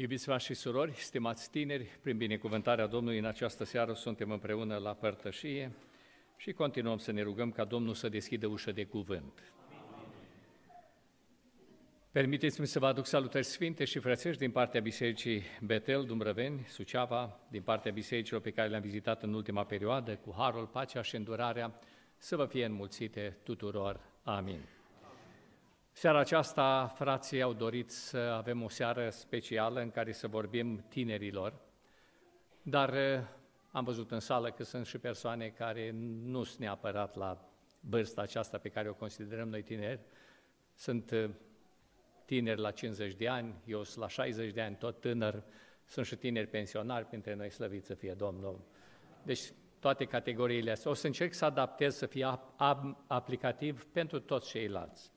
Iubiți frați și surori, stimați tineri, prin binecuvântarea Domnului în această seară suntem împreună la părtășie și continuăm să ne rugăm ca Domnul să deschidă ușă de cuvânt. Permiteți-mi să vă aduc salutări sfinte și frățești din partea Bisericii Betel, Dumbrăveni, Suceava, din partea bisericilor pe care le-am vizitat în ultima perioadă, cu harul, pacea și îndurarea, să vă fie înmulțite tuturor. Amin. Seara aceasta, frații au dorit să avem o seară specială în care să vorbim tinerilor, dar eh, am văzut în sală că sunt și persoane care nu sunt neapărat la vârsta aceasta pe care o considerăm noi tineri. Sunt eh, tineri la 50 de ani, eu sunt la 60 de ani, tot tânăr, sunt și tineri pensionari printre noi, slăviți să fie Domnul. Deci toate categoriile astea. O să încerc să adaptez, să fie aplicativ pentru toți ceilalți.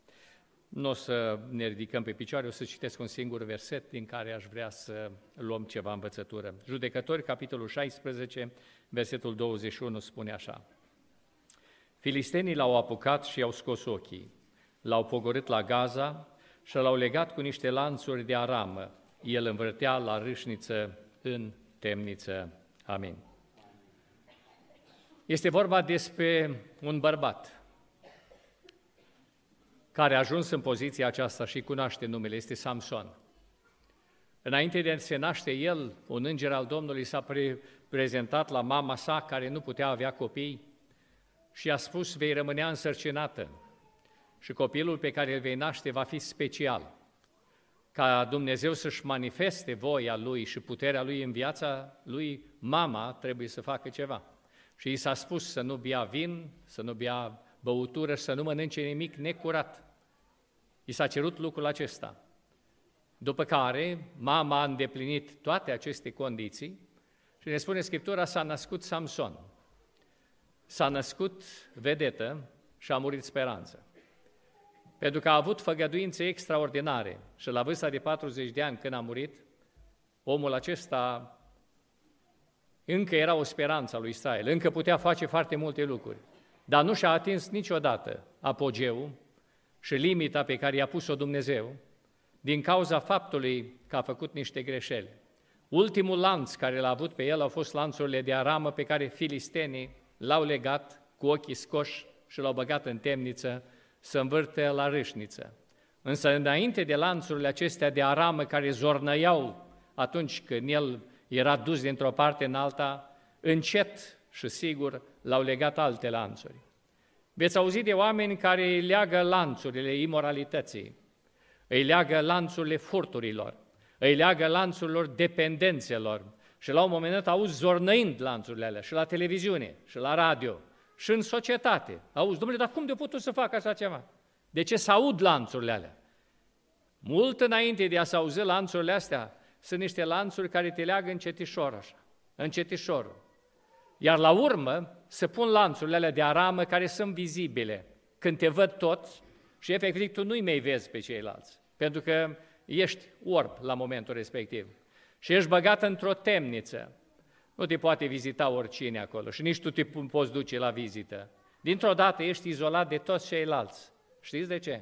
Nu o să ne ridicăm pe picioare, o să citesc un singur verset din care aș vrea să luăm ceva învățătură. Judecători, capitolul 16, versetul 21 spune așa. Filistenii l-au apucat și i-au scos ochii, l-au pogorât la Gaza și l-au legat cu niște lanțuri de aramă. El învârtea la râșniță în temniță. Amin. Este vorba despre un bărbat care a ajuns în poziția aceasta și cunoaște numele, este Samson. Înainte de a se naște el, un înger al Domnului s-a pre- prezentat la mama sa care nu putea avea copii și a spus, vei rămânea însărcinată și copilul pe care îl vei naște va fi special, ca Dumnezeu să-și manifeste voia lui și puterea lui în viața lui, mama trebuie să facă ceva. Și i s-a spus să nu bea vin, să nu bea băutură și să nu mănânce nimic necurat. I s-a cerut lucrul acesta. După care, mama a îndeplinit toate aceste condiții și ne spune Scriptura, s-a născut Samson. S-a născut vedetă și a murit speranță. Pentru că a avut făgăduințe extraordinare și la vârsta de 40 de ani când a murit, omul acesta încă era o speranță a lui Israel, încă putea face foarte multe lucruri, dar nu și-a atins niciodată apogeul și limita pe care i-a pus-o Dumnezeu din cauza faptului că a făcut niște greșeli. Ultimul lanț care l-a avut pe el au fost lanțurile de aramă pe care filistenii l-au legat cu ochii scoși și l-au băgat în temniță să învârte la râșniță. Însă înainte de lanțurile acestea de aramă care zornăiau atunci când el era dus dintr-o parte în alta, încet și sigur l-au legat alte lanțuri. Veți auzi de oameni care îi leagă lanțurile imoralității, îi leagă lanțurile furturilor, îi leagă lanțurilor dependențelor și la un moment dat auzi zornăind lanțurile alea și la televiziune și la radio și în societate. Auzi, domnule, dar cum de putut să facă așa ceva? De ce să aud lanțurile alea? Mult înainte de a să auzi lanțurile astea, sunt niște lanțuri care te leagă încetișor așa, încetișorul. Iar la urmă se pun lanțurile alea de aramă care sunt vizibile. Când te văd toți și efectiv tu nu-i mai vezi pe ceilalți, pentru că ești orb la momentul respectiv. Și ești băgat într-o temniță. Nu te poate vizita oricine acolo și nici tu te poți duce la vizită. Dintr-o dată ești izolat de toți ceilalți. Știți de ce?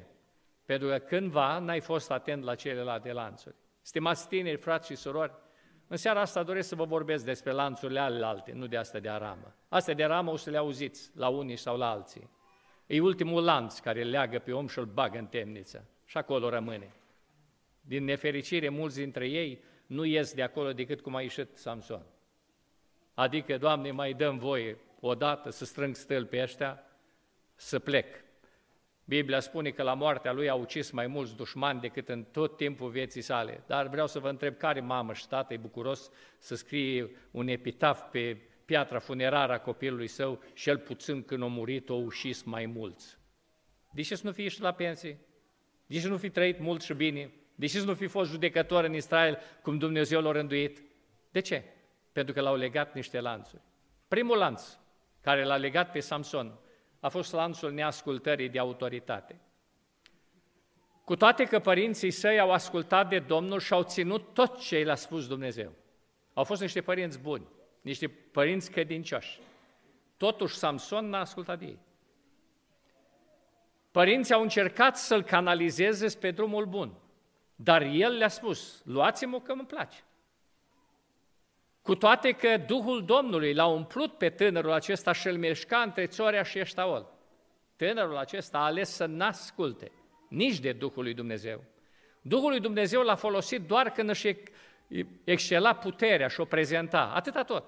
Pentru că cândva n-ai fost atent la celelalte lanțuri. Stimați tineri, frați și surori, în seara asta doresc să vă vorbesc despre lanțurile alte, nu de asta de aramă. Astea de aramă o să le auziți la unii sau la alții. E ultimul lanț care leagă pe om și îl bagă în temniță și acolo rămâne. Din nefericire, mulți dintre ei nu ies de acolo decât cum a ieșit Samson. Adică, Doamne, mai dăm voie odată să strâng stâlpi ăștia, să plec. Biblia spune că la moartea lui a ucis mai mulți dușmani decât în tot timpul vieții sale. Dar vreau să vă întreb care mamă și tată e bucuros să scrie un epitaf pe piatra funerară a copilului său și el puțin când a murit o ușis mai mulți. De ce să nu fie și la pensie? De ce nu fi trăit mult și bine? De ce să nu fi fost judecător în Israel cum Dumnezeu l-a rânduit? De ce? Pentru că l-au legat niște lanțuri. Primul lanț care l-a legat pe Samson a fost lanțul neascultării de autoritate. Cu toate că părinții săi au ascultat de Domnul și au ținut tot ce i-a spus Dumnezeu. Au fost niște părinți buni, niște părinți credincioși. Totuși Samson n-a ascultat de ei. Părinții au încercat să-l canalizeze pe drumul bun, Dar el le-a spus, luați-mă că îmi place. Cu toate că Duhul Domnului l-a umplut pe tânărul acesta și îl mișca între Țorea și Eștaol. Tânărul acesta a ales să n-asculte nici de Duhul lui Dumnezeu. Duhul lui Dumnezeu l-a folosit doar când își excela puterea și o prezenta, atâta tot.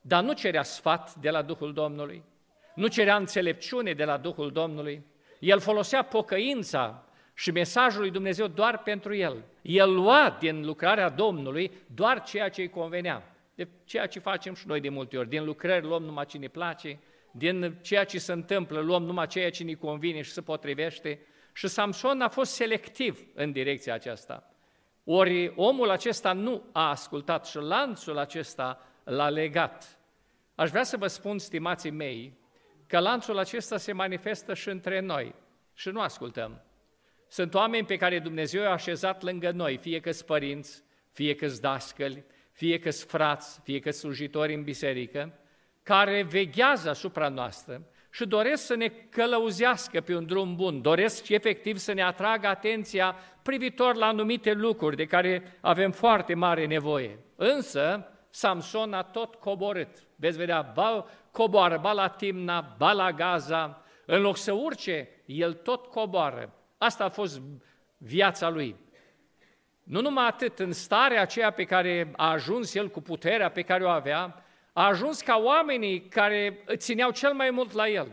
Dar nu cerea sfat de la Duhul Domnului, nu cerea înțelepciune de la Duhul Domnului, el folosea pocăința și mesajul lui Dumnezeu doar pentru el. El lua din lucrarea Domnului doar ceea ce îi convenea. De ceea ce facem și noi de multe ori. Din lucrări luăm numai ce ne place, din ceea ce se întâmplă luăm numai ceea ce ne convine și se potrivește. Și Samson a fost selectiv în direcția aceasta. Ori omul acesta nu a ascultat și lanțul acesta l-a legat. Aș vrea să vă spun, stimații mei, că lanțul acesta se manifestă și între noi și nu ascultăm. Sunt oameni pe care Dumnezeu i-a așezat lângă noi, fie că sunt părinți, fie că sunt dascăli, fie că sunt frați, fie că sunt slujitori în biserică, care veghează asupra noastră și doresc să ne călăuzească pe un drum bun, doresc și efectiv să ne atragă atenția privitor la anumite lucruri de care avem foarte mare nevoie. Însă, Samson a tot coborât. Veți vedea, ba coboară, ba la Timna, ba la Gaza, în loc să urce, el tot coboară. Asta a fost viața lui. Nu numai atât, în starea aceea pe care a ajuns el cu puterea pe care o avea, a ajuns ca oamenii care țineau cel mai mult la el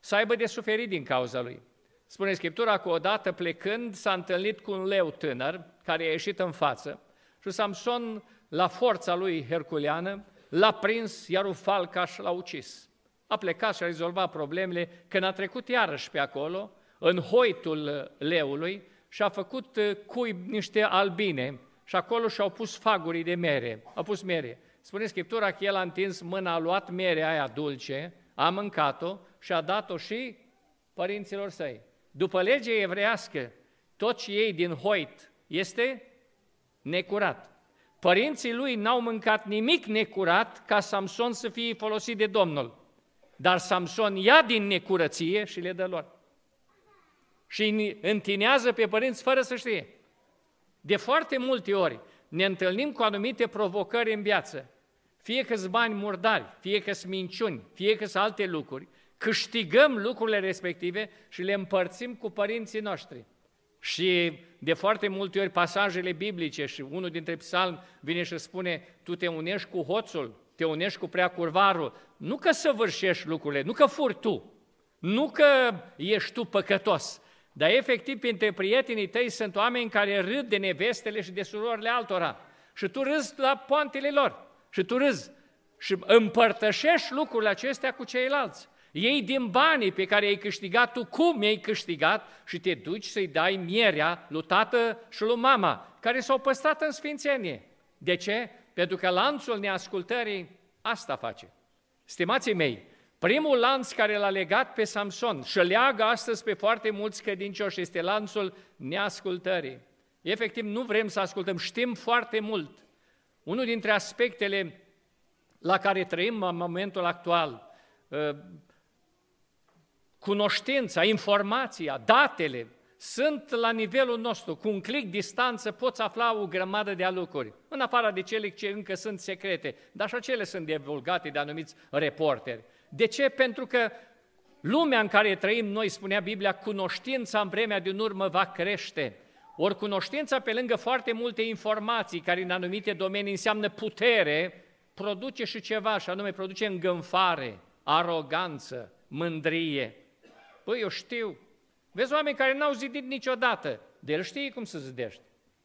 să aibă de suferit din cauza lui. Spune Scriptura că odată plecând s-a întâlnit cu un leu tânăr care a ieșit în față și Samson, la forța lui herculeană, l-a prins, iar un falcaș l-a ucis. A plecat și a rezolvat problemele, când a trecut iarăși pe acolo, în hoitul leului, și a făcut uh, cuib niște albine și acolo și-au pus fagurii de mere, a pus mere. Spune Scriptura că el a întins mâna, a luat merea aia dulce, a mâncat-o și a dat-o și părinților săi. După legea evrească, tot ce ei din hoit este necurat. Părinții lui n-au mâncat nimic necurat ca Samson să fie folosit de Domnul. Dar Samson ia din necurăție și le dă lor. Și întinează pe părinți fără să știe. De foarte multe ori ne întâlnim cu anumite provocări în viață. Fie că bani murdari, fie că minciuni, fie că alte lucruri, câștigăm lucrurile respective și le împărțim cu părinții noștri. Și de foarte multe ori pasajele biblice și unul dintre psalmi vine și spune, tu te unești cu hoțul, te unești cu prea curvarul, nu că săvârșești lucrurile, nu că furi tu, nu că ești tu păcătos, dar efectiv printre prietenii tăi sunt oameni care râd de nevestele și de surorile altora și tu râzi la poantele lor și tu râzi și împărtășești lucrurile acestea cu ceilalți. Ei din banii pe care ai câștigat tu, cum ai câștigat și te duci să-i dai mierea lui tată și lui mama, care s-au păstrat în sfințenie. De ce? Pentru că lanțul neascultării asta face. Stimații mei, primul lanț care l-a legat pe Samson și leagă astăzi pe foarte mulți credincioși este lanțul neascultării. Efectiv, nu vrem să ascultăm, știm foarte mult. Unul dintre aspectele la care trăim în momentul actual, ă, cunoștința, informația, datele, sunt la nivelul nostru. Cu un clic distanță poți afla o grămadă de lucruri, în afară de cele ce încă sunt secrete, dar și acele sunt divulgate de anumiți reporteri. De ce? Pentru că lumea în care trăim noi, spunea Biblia, cunoștința în vremea din urmă va crește. Ori cunoștința, pe lângă foarte multe informații, care în anumite domenii înseamnă putere, produce și ceva, și anume produce îngânfare, aroganță, mândrie. Păi, eu știu. Vezi oameni care n-au zidit niciodată, de el știe cum să zidești.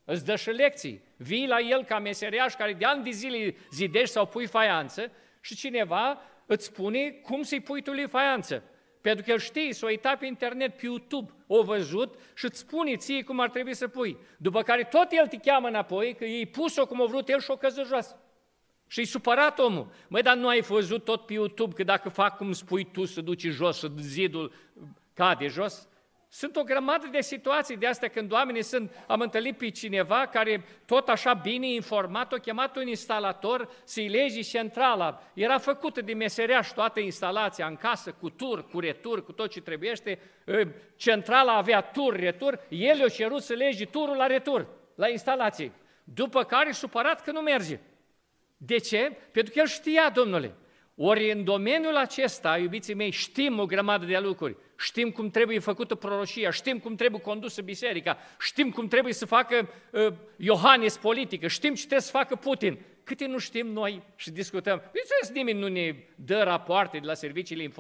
Îți dă și lecții. Vii la el ca meseriaș care de ani de zile zidești sau pui faianță și cineva îți spune cum să-i pui tu lui faianță. Pentru că el știe, s-o uita pe internet, pe YouTube, o văzut și îți spune ție cum ar trebui să pui. După care tot el te cheamă înapoi, că ei pus-o cum a vrut el și o căză jos. Și-i supărat omul. Măi, dar nu ai văzut tot pe YouTube că dacă fac cum spui tu să duci jos, să zidul cade jos? Sunt o grămadă de situații de astea când oamenii sunt, am întâlnit pe cineva care tot așa bine informat, a chemat un instalator să-i legi centrala. Era făcută de meseriaș toată instalația în casă, cu tur, cu retur, cu tot ce trebuiește. Centrala avea tur, retur, el i-a cerut să legi turul la retur. la instalație. După care supărat că nu merge. De ce? Pentru că el știa, domnule. Ori în domeniul acesta, iubiții mei, știm o grămadă de lucruri. Știm cum trebuie făcută proroșia, știm cum trebuie condusă biserica, știm cum trebuie să facă uh, Iohannes politică, știm ce trebuie să facă Putin. Câte nu știm noi și discutăm. Bineînțeles, nimeni nu ne dă rapoarte de la serviciile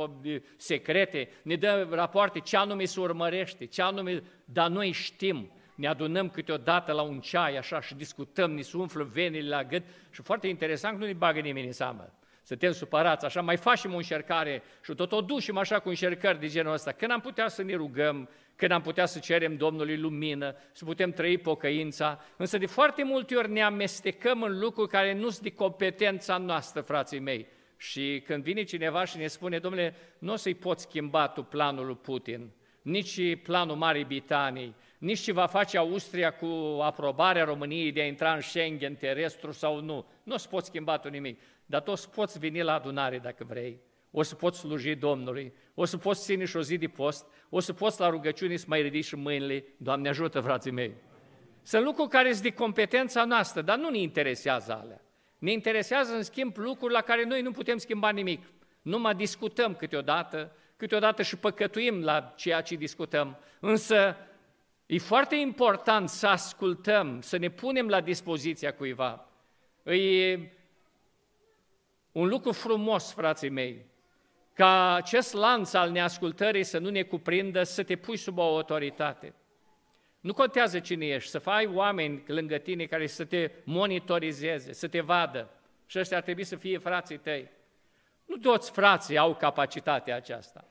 secrete, ne dă rapoarte ce anume se urmărește, ce anume, dar noi știm. Ne adunăm câteodată la un ceai așa și discutăm, ne se umflă venile la gât și foarte interesant, nu ne bagă nimeni în seamă. Suntem supărați, așa, mai facem o încercare și tot o ducem așa cu încercări de genul ăsta. Când am putea să ne rugăm, când am putea să cerem Domnului lumină, să putem trăi pocăința, însă de foarte multe ori ne amestecăm în lucruri care nu sunt de competența noastră, frații mei. Și când vine cineva și ne spune, domnule, nu o să-i poți schimba tu planul lui Putin, nici planul Marii Britanii, nici ce va face Austria cu aprobarea României de a intra în Schengen terestru sau nu. Nu o să poți schimba tu nimic, dar tu o să poți veni la adunare dacă vrei, o să poți sluji Domnului, o să poți ține și o zi de post, o să poți la rugăciune să mai ridici mâinile, Doamne ajută, frații mei. Sunt lucruri care sunt de competența noastră, dar nu ne interesează alea. Ne interesează, în schimb, lucruri la care noi nu putem schimba nimic. Numai discutăm câteodată, câteodată și păcătuim la ceea ce discutăm, însă e foarte important să ascultăm, să ne punem la dispoziția cuiva. E un lucru frumos, frații mei, ca acest lanț al neascultării să nu ne cuprindă, să te pui sub o autoritate. Nu contează cine ești, să fai oameni lângă tine care să te monitorizeze, să te vadă. Și ăștia ar trebui să fie frații tăi. Nu toți frații au capacitatea aceasta.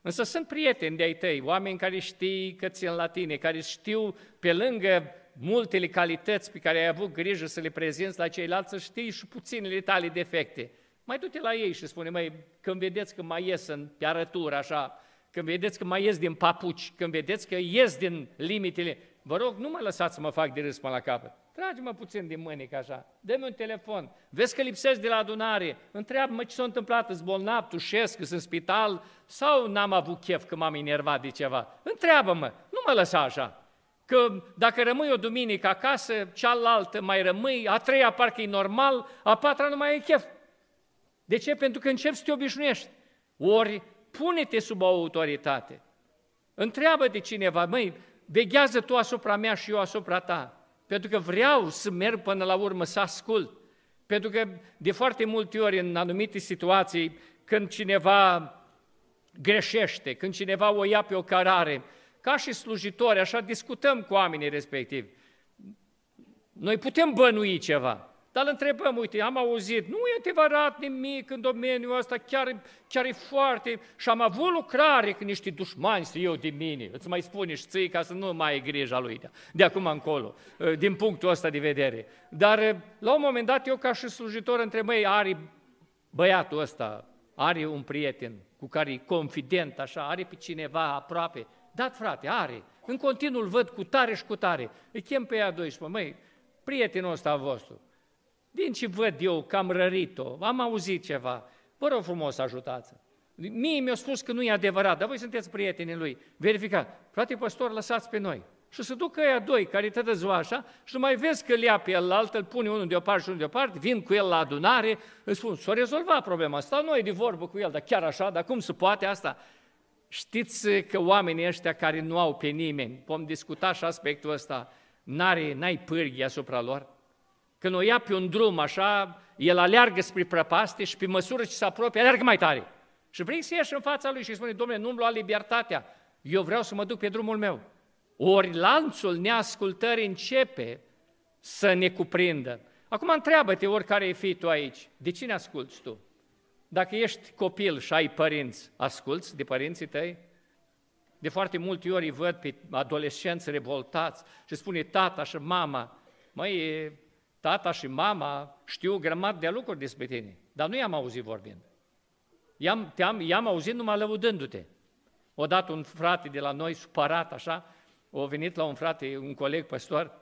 Însă sunt prieteni de-ai tăi, oameni care știi că țin la tine, care știu pe lângă multele calități pe care ai avut grijă să le prezinți la ceilalți, să știi și puținele tale defecte. Mai du-te la ei și spune, mai când vedeți că mai ies în, pe arătură așa, când vedeți că mai ies din papuci, când vedeți că ies din limitele, vă rog, nu mă lăsați să mă fac de râs până la capăt. Trage-mă puțin din mânică așa, dă-mi un telefon, vezi că lipsești de la adunare, întreabă-mă ce s-a întâmplat, îți bolnav, tușesc, sunt în spital sau n-am avut chef că m-am enervat de ceva. Întreabă-mă, nu mă lăsa așa. Că dacă rămâi o duminică acasă, cealaltă mai rămâi, a treia parcă e normal, a patra nu mai e chef. De ce? Pentru că începi să te obișnuiești. Ori pune-te sub o autoritate. Întreabă de cineva, măi, veghează tu asupra mea și eu asupra ta. Pentru că vreau să merg până la urmă să ascult. Pentru că de foarte multe ori în anumite situații, când cineva greșește, când cineva o ia pe o cărare, ca și slujitori, așa discutăm cu oamenii respectivi. Noi putem bănui ceva, dar îl întrebăm, uite, am auzit, nu e adevărat nimic în domeniul ăsta, chiar, chiar e foarte... Și am avut lucrare cu niște dușmani să iau de mine. Îți mai spune și ții ca să nu mai ai grija lui de, de acum încolo, ă, din punctul ăsta de vedere. Dar ă, la un moment dat eu ca și slujitor între mei, are băiatul ăsta, are un prieten cu care e confident așa, are pe cineva aproape. Dat frate, are. În continuu îl văd cu tare și cu tare. Îi chem pe ea doi și spun, măi, prietenul ăsta vostru, din ce văd eu că am rărit-o, am auzit ceva, vă rog frumos ajutați Mie mi-a spus că nu e adevărat, dar voi sunteți prietenii lui. Verificat. Frate păstor, lăsați pe noi. Și să ducă ea doi, care te ziua așa, și mai vezi că îl ia pe el alt, îl pune unul deoparte și unul deoparte, vin cu el la adunare, îi spun, s-a rezolvat problema, stau noi de vorbă cu el, dar chiar așa, dar cum se poate asta? Știți că oamenii ăștia care nu au pe nimeni, vom discuta și aspectul ăsta, n-are, n-ai pârghi asupra lor? Când o ia pe un drum așa, el aleargă spre prăpaste și pe măsură ce se apropie, aleargă mai tare. Și vrei să ieși în fața lui și spune, domnule, nu-mi lua libertatea, eu vreau să mă duc pe drumul meu. Ori lanțul neascultării începe să ne cuprindă. Acum întreabă-te oricare e fi tu aici, de cine asculți tu? Dacă ești copil și ai părinți, asculți de părinții tăi? De foarte multe ori îi văd pe adolescenți revoltați și spune tata și mama, măi, tata și mama știu grămadă de lucruri despre tine, dar nu i-am auzit vorbind. I-am, te-am, i-am auzit numai lăudându-te. Odată un frate de la noi, supărat așa, a venit la un frate, un coleg păstor,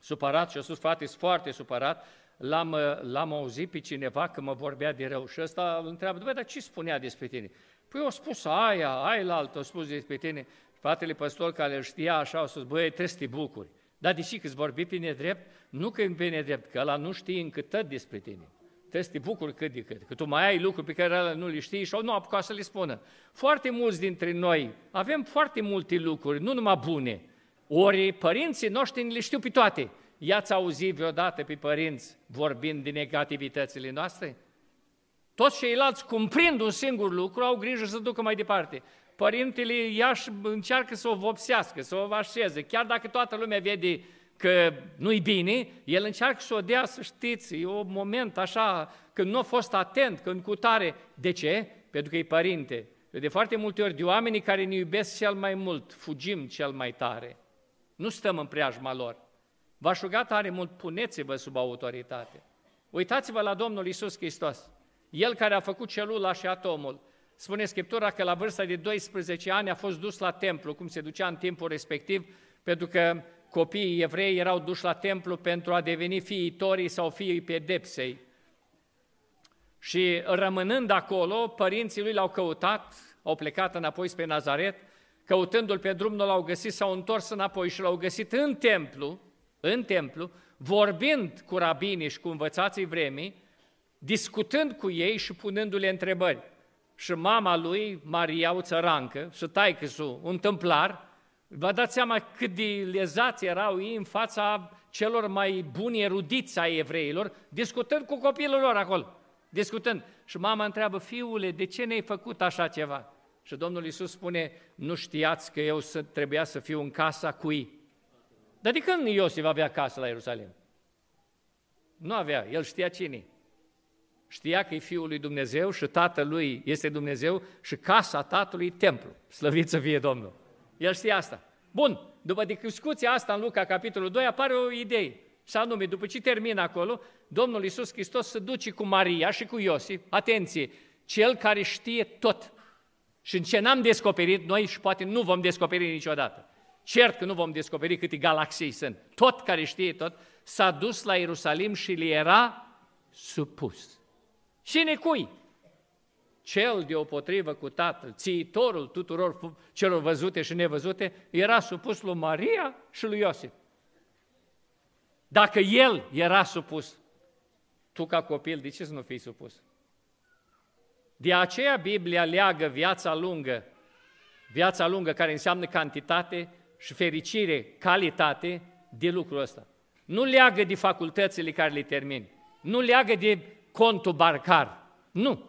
supărat și a spus, frate, sunt foarte supărat, l-am, l-am auzit pe cineva că mă vorbea de rău și ăsta îl întreabă, băi, dar ce spunea despre tine? Păi a spus aia, aia la altă, a spus despre tine. Fratele păstor care îl știa așa, a spus, băi, trebuie să te bucuri. Dar deși că vorbi pe nedrept, nu că pe nedrept, că ăla nu știe încă tot despre tine. Trebuie să te bucuri cât de cât, că tu mai ai lucruri pe care ăla nu le știi și nu apucat să le spună. Foarte mulți dintre noi avem foarte multe lucruri, nu numai bune. Ori părinții noștri le știu pe toate. I-ați auzit vreodată pe părinți vorbind de negativitățile noastre? Toți ceilalți, cumprind un singur lucru, au grijă să ducă mai departe. Părintele ea încearcă să o vopsească, să o așeze. Chiar dacă toată lumea vede că nu-i bine, el încearcă să o dea, să știți, e un moment așa, când nu a fost atent, când cu tare. De ce? Pentru că e părinte. De foarte multe ori, de oamenii care ne iubesc cel mai mult, fugim cel mai tare. Nu stăm în preajma lor. V-aș ruga tare mult, puneți-vă sub autoritate. Uitați-vă la Domnul Isus Hristos. El care a făcut celula și atomul. Spune Scriptura că la vârsta de 12 ani a fost dus la templu, cum se ducea în timpul respectiv, pentru că copiii evrei erau duși la templu pentru a deveni fiitorii sau fiii pedepsei. Și rămânând acolo, părinții lui l-au căutat, au plecat înapoi spre Nazaret, căutându-l pe drum, nu l-au găsit, s-au întors înapoi și l-au găsit în templu, în templu, vorbind cu rabinii și cu învățații vremii, discutând cu ei și punându-le întrebări. Și mama lui, Maria, o țărancă, și taică un tâmplar, vă dați seama cât de lezați erau ei în fața celor mai buni erudiți ai evreilor, discutând cu copilul lor acolo, discutând. Și mama întreabă, fiule, de ce ne-ai făcut așa ceva? Și Domnul Iisus spune, nu știați că eu să, trebuia să fiu în casa cui? Dar de când Iosif avea casă la Ierusalim? Nu avea, el știa cine Știa că e Fiul lui Dumnezeu și Tatăl lui este Dumnezeu și casa Tatălui templu. Slăvit să fie Domnul. El știa asta. Bun, după discuția asta în Luca, capitolul 2, apare o idee. Și anume, după ce termină acolo, Domnul Iisus Hristos se duce cu Maria și cu Iosif, atenție, cel care știe tot. Și în ce n-am descoperit, noi și poate nu vom descoperi niciodată. Cert că nu vom descoperi câte galaxii sunt. Tot care știe tot, s-a dus la Ierusalim și le era supus. Cine cui? Cel deopotrivă cu Tatăl, țiitorul tuturor celor văzute și nevăzute, era supus lui Maria și lui Iosif. Dacă el era supus, tu ca copil, de ce să nu fii supus? De aceea Biblia leagă viața lungă, viața lungă care înseamnă cantitate și fericire, calitate, de lucrul ăsta. Nu leagă de facultățile care le termini, nu leagă de contul barcar. Nu.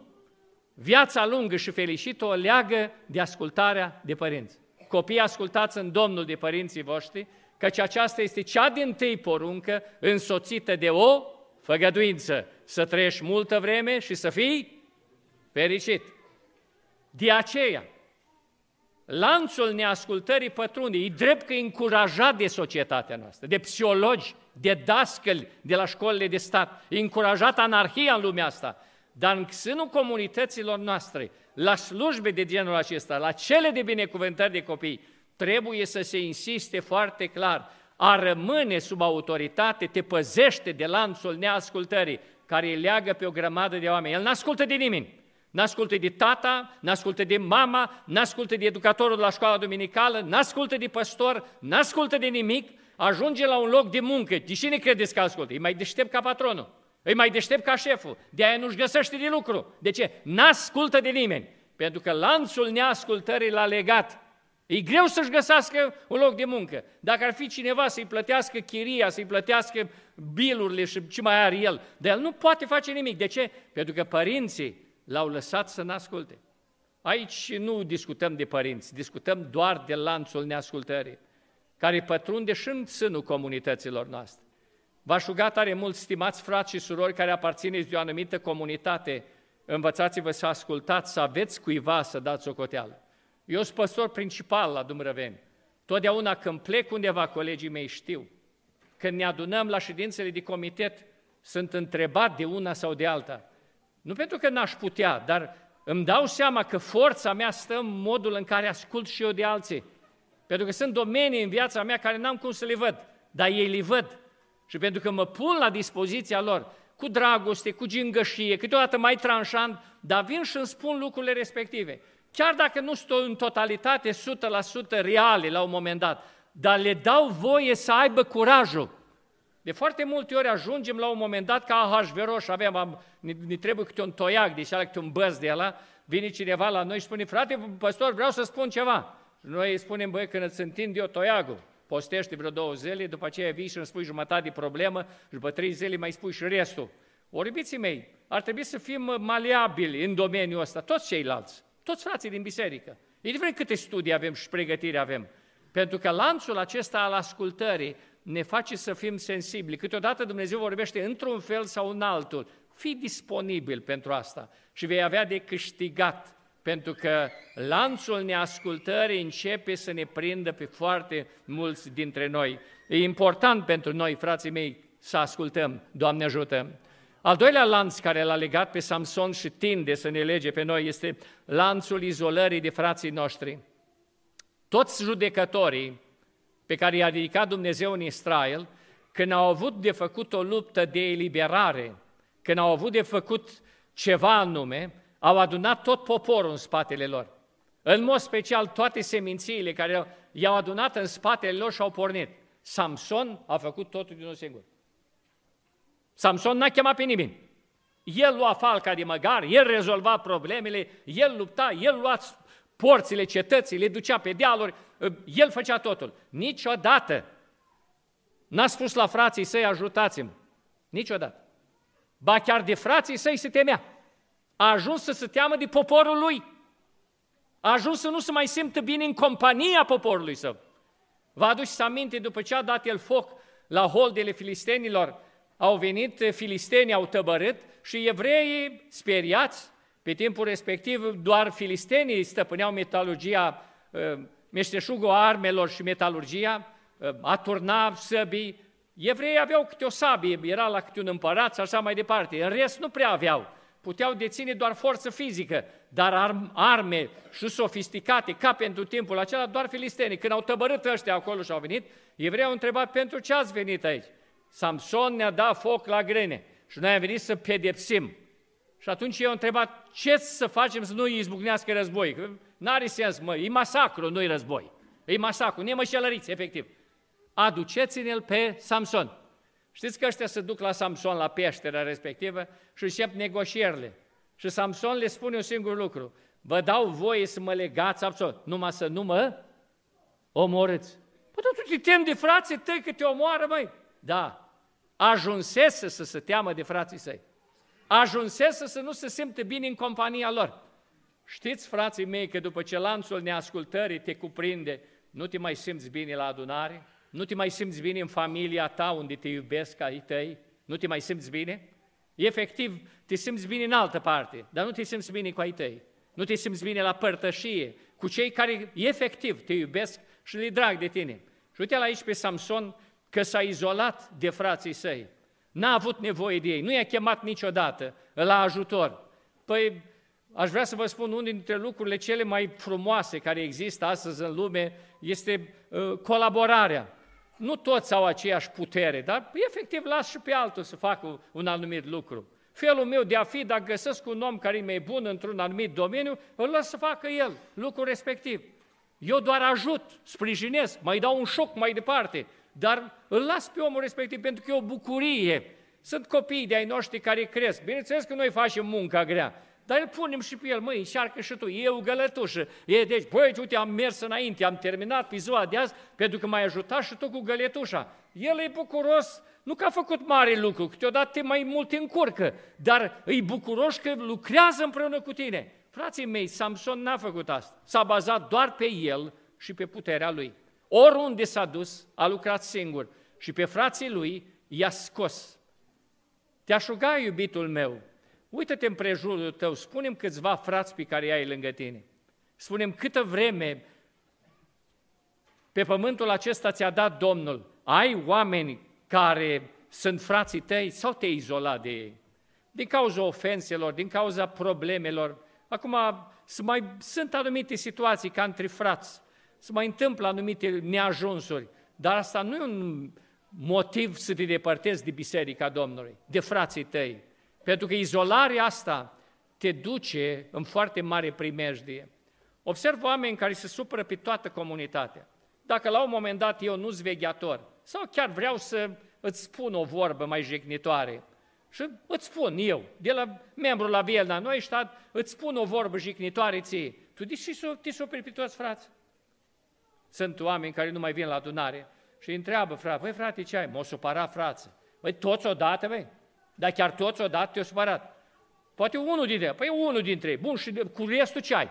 Viața lungă și fericită o leagă de ascultarea de părinți. Copiii ascultați în Domnul de părinții voștri, căci aceasta este cea din tâi poruncă însoțită de o făgăduință, să trăiești multă vreme și să fii fericit. De aceea, lanțul neascultării pătrunde, e drept că e încurajat de societatea noastră, de psihologi, de dascăli de la școlile de stat, e încurajat anarhia în lumea asta, dar în sânul comunităților noastre, la slujbe de genul acesta, la cele de binecuvântări de copii, trebuie să se insiste foarte clar, a rămâne sub autoritate te păzește de lanțul neascultării, care îi leagă pe o grămadă de oameni. El n-ascultă de nimeni. N-ascultă de tata, n-ascultă de mama, n-ascultă de educatorul de la școala duminicală, n-ascultă de păstor, n-ascultă de nimic, ajunge la un loc de muncă. De cine credeți că ascultă? E mai deștept ca patronul, e mai deștept ca șeful, de aia nu-și găsește de lucru. De ce? N-ascultă de nimeni, pentru că lanțul neascultării l-a legat. E greu să-și găsească un loc de muncă. Dacă ar fi cineva să-i plătească chiria, să-i plătească bilurile și ce mai are el, dar el nu poate face nimic. De ce? Pentru că părinții l-au lăsat să n-asculte. Aici nu discutăm de părinți, discutăm doar de lanțul neascultării, care pătrunde și în sânul comunităților noastre. V-aș ruga tare mult, stimați frați și surori care aparțineți de o anumită comunitate, învățați-vă să ascultați, să aveți cuiva să dați o coteală. Eu sunt păstor principal la Dumrăveni. Totdeauna când plec undeva, colegii mei știu. Când ne adunăm la ședințele de comitet, sunt întrebat de una sau de alta. Nu pentru că n-aș putea, dar îmi dau seama că forța mea stă în modul în care ascult și eu de alții. Pentru că sunt domenii în viața mea care n-am cum să le văd, dar ei le văd. Și pentru că mă pun la dispoziția lor, cu dragoste, cu gingășie, câteodată mai tranșant, dar vin și îmi spun lucrurile respective. Chiar dacă nu sunt în totalitate 100% reale la un moment dat, dar le dau voie să aibă curajul. De foarte multe ori ajungem la un moment dat ca Ahasveros și avem, am, ne, ne trebuie câte un toiac, deci ala câte un băz de la, vine cineva la noi și spune, frate, păstor, vreau să spun ceva. Noi îi spunem, băi, când îți întind eu toiagul, postește vreo două zile, după aceea vii și îmi spui jumătate de problemă și după trei zile mai spui și restul. Orbiții mei, ar trebui să fim maleabili în domeniul ăsta, toți ceilalți, toți frații din biserică. Indiferent câte studii avem și pregătiri avem. Pentru că lanțul acesta al ascultării ne face să fim sensibili. Câteodată Dumnezeu vorbește într-un fel sau în altul. Fii disponibil pentru asta și vei avea de câștigat, pentru că lanțul neascultării începe să ne prindă pe foarte mulți dintre noi. E important pentru noi, frații mei, să ascultăm. Doamne ajută! Al doilea lanț care l-a legat pe Samson și tinde să ne lege pe noi este lanțul izolării de frații noștri. Toți judecătorii pe care i-a ridicat Dumnezeu în Israel, când au avut de făcut o luptă de eliberare, când au avut de făcut ceva anume, au adunat tot poporul în spatele lor. În mod special toate semințiile care i-au adunat în spatele lor și au pornit. Samson a făcut totul din un singur. Samson n-a chemat pe nimeni. El lua falca de măgar, el rezolva problemele, el lupta, el lua porțile cetății, le ducea pe dealuri, el făcea totul. Niciodată n-a spus la frații săi, ajutați-mă. Niciodată. Ba chiar de frații săi se temea. A ajuns să se teamă de poporul lui. A ajuns să nu se mai simtă bine în compania poporului său. Vă aduceți aminte, după ce a dat el foc la holdele filistenilor, au venit filistenii, au tăbărât și evreii, speriați, pe timpul respectiv doar filistenii stăpâneau metalurgia, ă, meșteșugul armelor și metalurgia, ă, a turna săbii. Evreii aveau câte o sabie, era la câte un împărat și așa mai departe. În rest nu prea aveau. Puteau deține doar forță fizică, dar arme și sofisticate, ca pentru timpul acela, doar filistenii. Când au tăbărât ăștia acolo și au venit, evreii au întrebat, pentru ce ați venit aici? Samson ne-a dat foc la grene și noi am venit să pedepsim. Și atunci eu am întrebat, ce să facem să nu izbucnească război? N-are sens, mă, e masacru, nu-i război. E masacru, ne mășelăriți, efectiv. Aduceți-ne-l pe Samson. Știți că ăștia se duc la Samson, la peștera respectivă și încep negocierile. Și Samson le spune un singur lucru. Vă dau voie să mă legați absolut, numai să nu mă omorâți. Păi tu te temi de frații tăi că te omoară, măi. Da, ajunsese să se teamă de frații săi. Ajunsese să nu se simte bine în compania lor. Știți, frații mei, că după ce lanțul neascultării te cuprinde, nu te mai simți bine la adunare? Nu te mai simți bine în familia ta unde te iubesc ai tăi? Nu te mai simți bine? Efectiv, te simți bine în altă parte, dar nu te simți bine cu ai tăi. Nu te simți bine la părtășie, cu cei care efectiv te iubesc și le drag de tine. Și uite la aici pe Samson, că s-a izolat de frații săi. N-a avut nevoie de ei, nu i-a chemat niciodată la ajutor. Păi, aș vrea să vă spun, unul dintre lucrurile cele mai frumoase care există astăzi în lume este uh, colaborarea. Nu toți au aceeași putere, dar efectiv las și pe altul să facă un anumit lucru. Felul meu de a fi, dacă găsesc un om care e mai bun într-un anumit domeniu, îl las să facă el lucrul respectiv. Eu doar ajut, sprijinesc, mai dau un șoc mai departe, dar îl las pe omul respectiv pentru că e o bucurie. Sunt copii de ai noștri care cresc. Bineînțeles că noi facem munca grea, dar îl punem și pe el, măi, încearcă și tu, e o gălătușă. E, deci, băi, uite, am mers înainte, am terminat pe ziua de azi, pentru că m-ai ajutat și tu cu găletușa. El e bucuros, nu că a făcut mare lucru, câteodată te mai mult încurcă, dar e bucuros că lucrează împreună cu tine. Frații mei, Samson n-a făcut asta. S-a bazat doar pe el și pe puterea lui. Oriunde s-a dus, a lucrat singur și pe frații lui i-a scos. Te-aș ruga, iubitul meu, uită-te în prejurul tău, spunem câțiva frați pe care ai lângă tine. Spunem câtă vreme pe pământul acesta ți-a dat Domnul. Ai oameni care sunt frații tăi sau te-ai izolat de ei? Din cauza ofenselor, din cauza problemelor. Acum mai, sunt anumite situații ca între frați să mai întâmplă anumite neajunsuri, dar asta nu e un motiv să te depărtezi de Biserica Domnului, de frații tăi, pentru că izolarea asta te duce în foarte mare primejdie. Observ oameni care se supără pe toată comunitatea. dacă la un moment dat eu nu-s vegheator, sau chiar vreau să îți spun o vorbă mai jignitoare, și îți spun eu, de la membru la Vielna Neustadt, îți spun o vorbă jignitoare ție. Tu de ce te superi pe toți, frați? Sunt oameni care nu mai vin la adunare și îi întreabă, frate, băi frate, ce ai? M-o supărat, frață. Băi, toți odată, băi? Dar chiar toți odată te-au supărat. Poate unul dintre ei, păi unul dintre ei. Bun, și cu restul ce ai?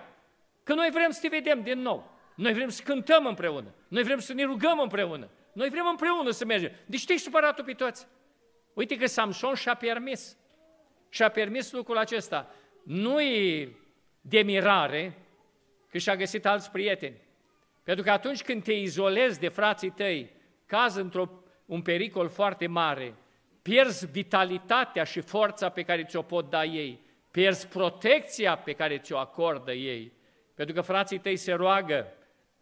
Că noi vrem să te vedem din nou. Noi vrem să cântăm împreună. Noi vrem să ne rugăm împreună. Noi vrem împreună să mergem. Deci te-ai supărat pe toți. Uite că Samson și-a permis. Și-a permis lucrul acesta. Nu-i de mirare că și-a găsit alți prieteni. Pentru că atunci când te izolezi de frații tăi, cazi într-un pericol foarte mare, pierzi vitalitatea și forța pe care ți-o pot da ei, pierzi protecția pe care ți-o acordă ei, pentru că frații tăi se roagă,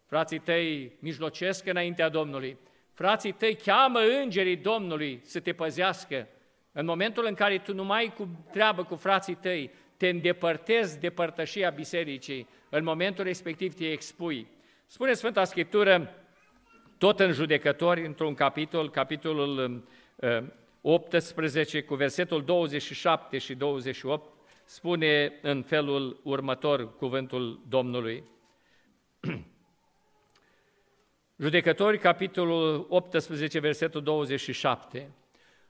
frații tăi mijlocesc înaintea Domnului, frații tăi cheamă îngerii Domnului să te păzească. În momentul în care tu nu mai ai cu treabă cu frații tăi, te îndepărtezi de părtășia bisericii, în momentul respectiv te expui. Spune Sfânta Scriptură, tot în judecători, într-un capitol, capitolul 18 cu versetul 27 și 28, spune în felul următor cuvântul Domnului. Judecători, capitolul 18, versetul 27.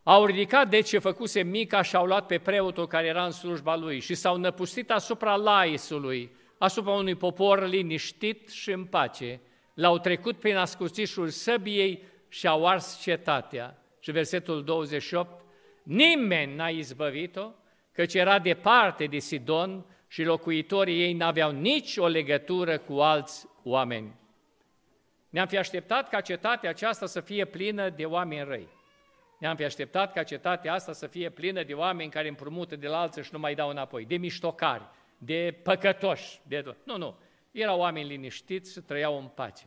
Au ridicat de ce făcuse mica și au luat pe preotul care era în slujba lui și s-au năpustit asupra laisului, asupra unui popor liniștit și în pace. L-au trecut prin ascuțișul săbiei și au ars cetatea. Și versetul 28, nimeni n-a izbăvit-o, căci era departe de Sidon și locuitorii ei n-aveau nici o legătură cu alți oameni. Ne-am fi așteptat ca cetatea aceasta să fie plină de oameni răi. Ne-am fi așteptat ca cetatea asta să fie plină de oameni care împrumută de la alții și nu mai dau înapoi, de miștocari, de păcătoși. De... Nu, nu. Erau oameni liniștiți și trăiau în pace.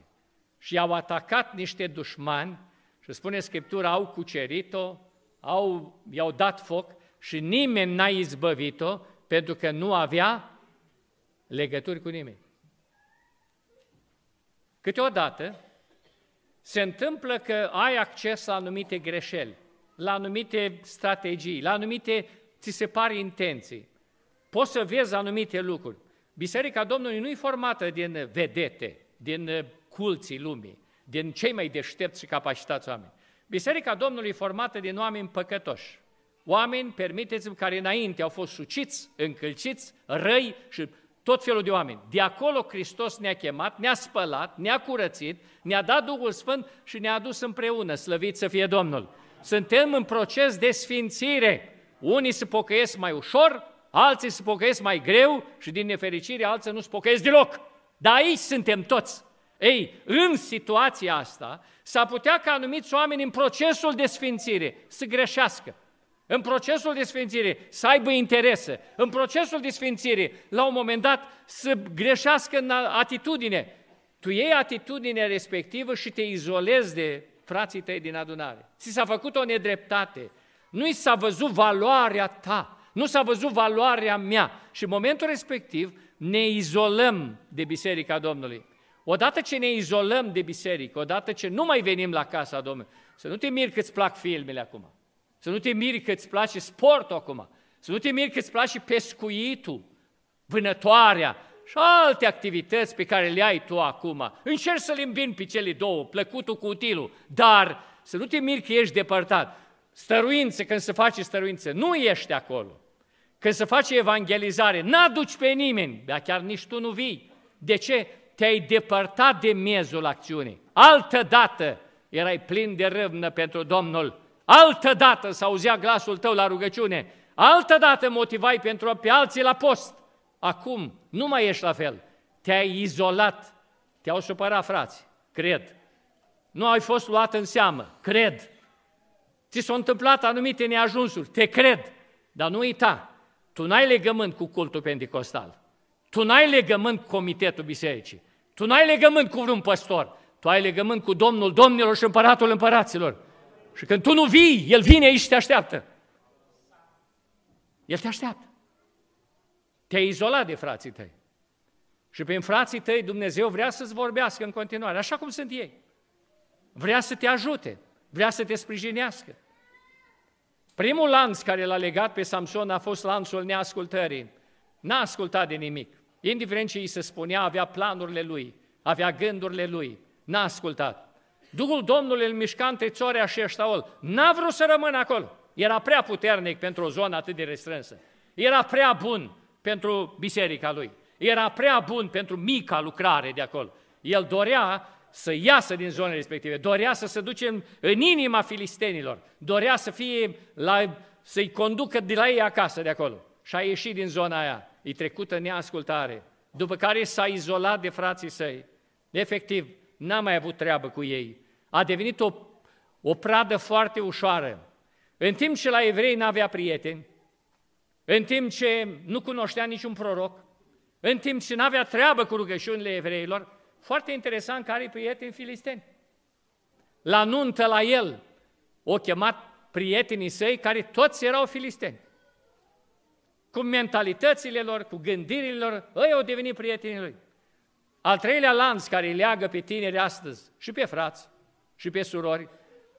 Și au atacat niște dușmani și spune Scriptura, au cucerit-o, au, i-au dat foc și nimeni n-a izbăvit-o pentru că nu avea legături cu nimeni. Câteodată se întâmplă că ai acces la anumite greșeli, la anumite strategii, la anumite, ți se pare intenții. Poți să vezi anumite lucruri. Biserica Domnului nu e formată din vedete, din culții lumii, din cei mai deștepți și capacitați oameni. Biserica Domnului e formată din oameni păcătoși. Oameni, permiteți-mi, care înainte au fost suciți, încălciți, răi și tot felul de oameni. De acolo Hristos ne-a chemat, ne-a spălat, ne-a curățit, ne-a dat Duhul Sfânt și ne-a adus împreună, slăvit să fie Domnul. Suntem în proces de sfințire. Unii se pocăiesc mai ușor, alții se pocăiesc mai greu și din nefericire alții nu se pocăiesc deloc. Dar aici suntem toți. Ei, în situația asta, s-ar putea ca anumiți oameni în procesul de sfințire să greșească. În procesul de sfințire să aibă interese, în procesul de sfințire, la un moment dat, să greșească în atitudine. Tu iei atitudinea respectivă și te izolezi de frații tăi din adunare. Ți s-a făcut o nedreptate, nu i s-a văzut valoarea ta, nu s-a văzut valoarea mea și în momentul respectiv ne izolăm de Biserica Domnului. Odată ce ne izolăm de biserică, odată ce nu mai venim la casa Domnului, să nu te miri că îți plac filmele acum, să nu te miri că îți place sportul acum, să nu te miri că îți place pescuitul, vânătoarea și alte activități pe care le ai tu acum. Încerci să le îmbini pe cele două, plăcutul cu utilul, dar să nu te miri că ești depărtat. Stăruință, când se face stăruință, nu ești acolo. Când se face evangelizare, n-aduci pe nimeni, dar chiar nici tu nu vii. De ce? Te-ai depărtat de miezul acțiunii. Altă dată erai plin de râvnă pentru Domnul. Altă dată s-auzea glasul tău la rugăciune. Altă dată motivai pentru pe alții la post. Acum nu mai ești la fel. Te-ai izolat. Te-au supărat frați. Cred. Nu ai fost luat în seamă. Cred. Ți s-au întâmplat anumite neajunsuri. Te cred. Dar nu uita. Tu n-ai legământ cu cultul pentecostal. Tu n-ai legământ cu comitetul bisericii. Tu n-ai legământ cu vreun păstor, tu ai legământ cu Domnul Domnilor și Împăratul Împăraților. Și când tu nu vii, El vine aici și te așteaptă. El te așteaptă. Te-ai izolat de frații tăi. Și prin frații tăi Dumnezeu vrea să-ți vorbească în continuare, așa cum sunt ei. vrea să te ajute, vrea să te sprijinească. Primul lanț care l-a legat pe Samson a fost lanțul neascultării. N-a ascultat de nimic. Indiferent ce îi se spunea, avea planurile lui, avea gândurile lui. N-a ascultat. Duhul Domnului îl mișca între Țorea și Eștaol. N-a vrut să rămână acolo. Era prea puternic pentru o zonă atât de restrânsă. Era prea bun pentru biserica lui. Era prea bun pentru mica lucrare de acolo. El dorea să iasă din zonele respective, dorea să se duce în, în inima filistenilor, dorea să fie la, să-i conducă de la ei acasă de acolo. Și a ieșit din zona aia, e trecută neascultare, după care s-a izolat de frații săi. Efectiv, n-a mai avut treabă cu ei. A devenit o, o pradă foarte ușoară. În timp ce la evrei n-avea prieteni, în timp ce nu cunoștea niciun proroc, în timp ce n-avea treabă cu rugăciunile evreilor, foarte interesant că are prieteni filisteni. La nuntă la el, o chemat prietenii săi care toți erau filisteni. Cu mentalitățile lor, cu gândirile lor, ei au devenit prietenii lui. Al treilea lanț care îi leagă pe tineri astăzi și pe frați și pe surori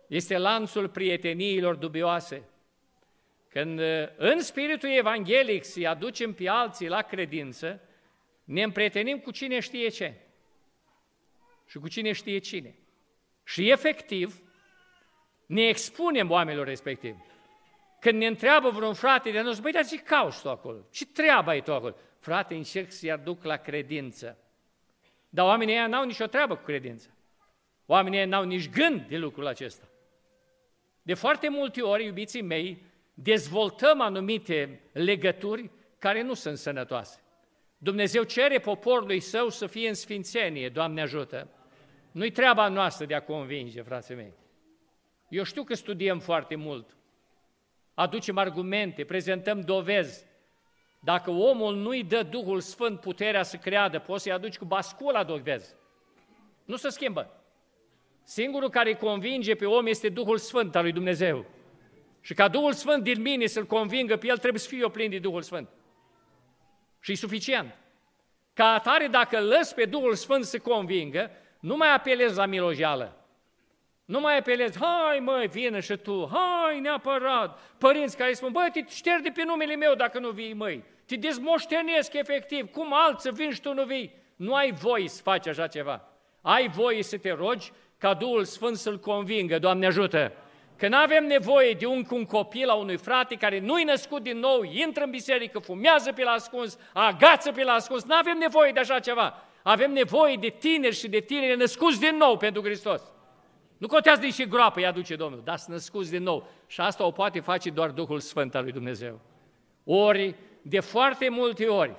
este lanțul prieteniilor dubioase. Când în spiritul evanghelic să-i aducem pe alții la credință, ne împrietenim cu cine știe ce și cu cine știe cine. Și efectiv, ne expunem oamenilor respectivi. Când ne întreabă vreun frate de nostru, băi, dar ce cauți tu acolo? Ce treabă ai tu acolo? Frate, încerc să-i aduc la credință. Dar oamenii ăia n-au nicio treabă cu credință. Oamenii ăia n-au nici gând de lucrul acesta. De foarte multe ori, iubiții mei, dezvoltăm anumite legături care nu sunt sănătoase. Dumnezeu cere poporului său să fie în sfințenie, Doamne ajută. Nu-i treaba noastră de a convinge, frații mei. Eu știu că studiem foarte mult, aducem argumente, prezentăm dovezi. Dacă omul nu-i dă Duhul Sfânt puterea să creadă, poți să-i aduci cu bascula dovezi. Nu se schimbă. Singurul care convinge pe om este Duhul Sfânt al lui Dumnezeu. Și ca Duhul Sfânt din mine să-l convingă pe el, trebuie să fie eu plin de Duhul Sfânt. Și e suficient. Ca atare, dacă îl lăs pe Duhul Sfânt să convingă, nu mai apelezi la milojeală. Nu mai apelezi, hai măi, vină și tu, hai neapărat. Părinți care spun, băi, te ștergi de pe numele meu dacă nu vii, măi. Te dezmoștenesc efectiv, cum alții vin și tu nu vii. Nu ai voie să faci așa ceva. Ai voie să te rogi ca Duhul Sfânt să-L convingă, Doamne ajută. Că nu avem nevoie de un, un copil a unui frate care nu-i născut din nou, intră în biserică, fumează pe la ascuns, agață pe la ascuns, nu avem nevoie de așa ceva. Avem nevoie de tineri și de tineri născuți din nou pentru Hristos. Nu contează din ce groapă îi aduce Domnul, dar sunt născuți din nou. Și asta o poate face doar Duhul Sfânt al lui Dumnezeu. Ori, de foarte multe ori,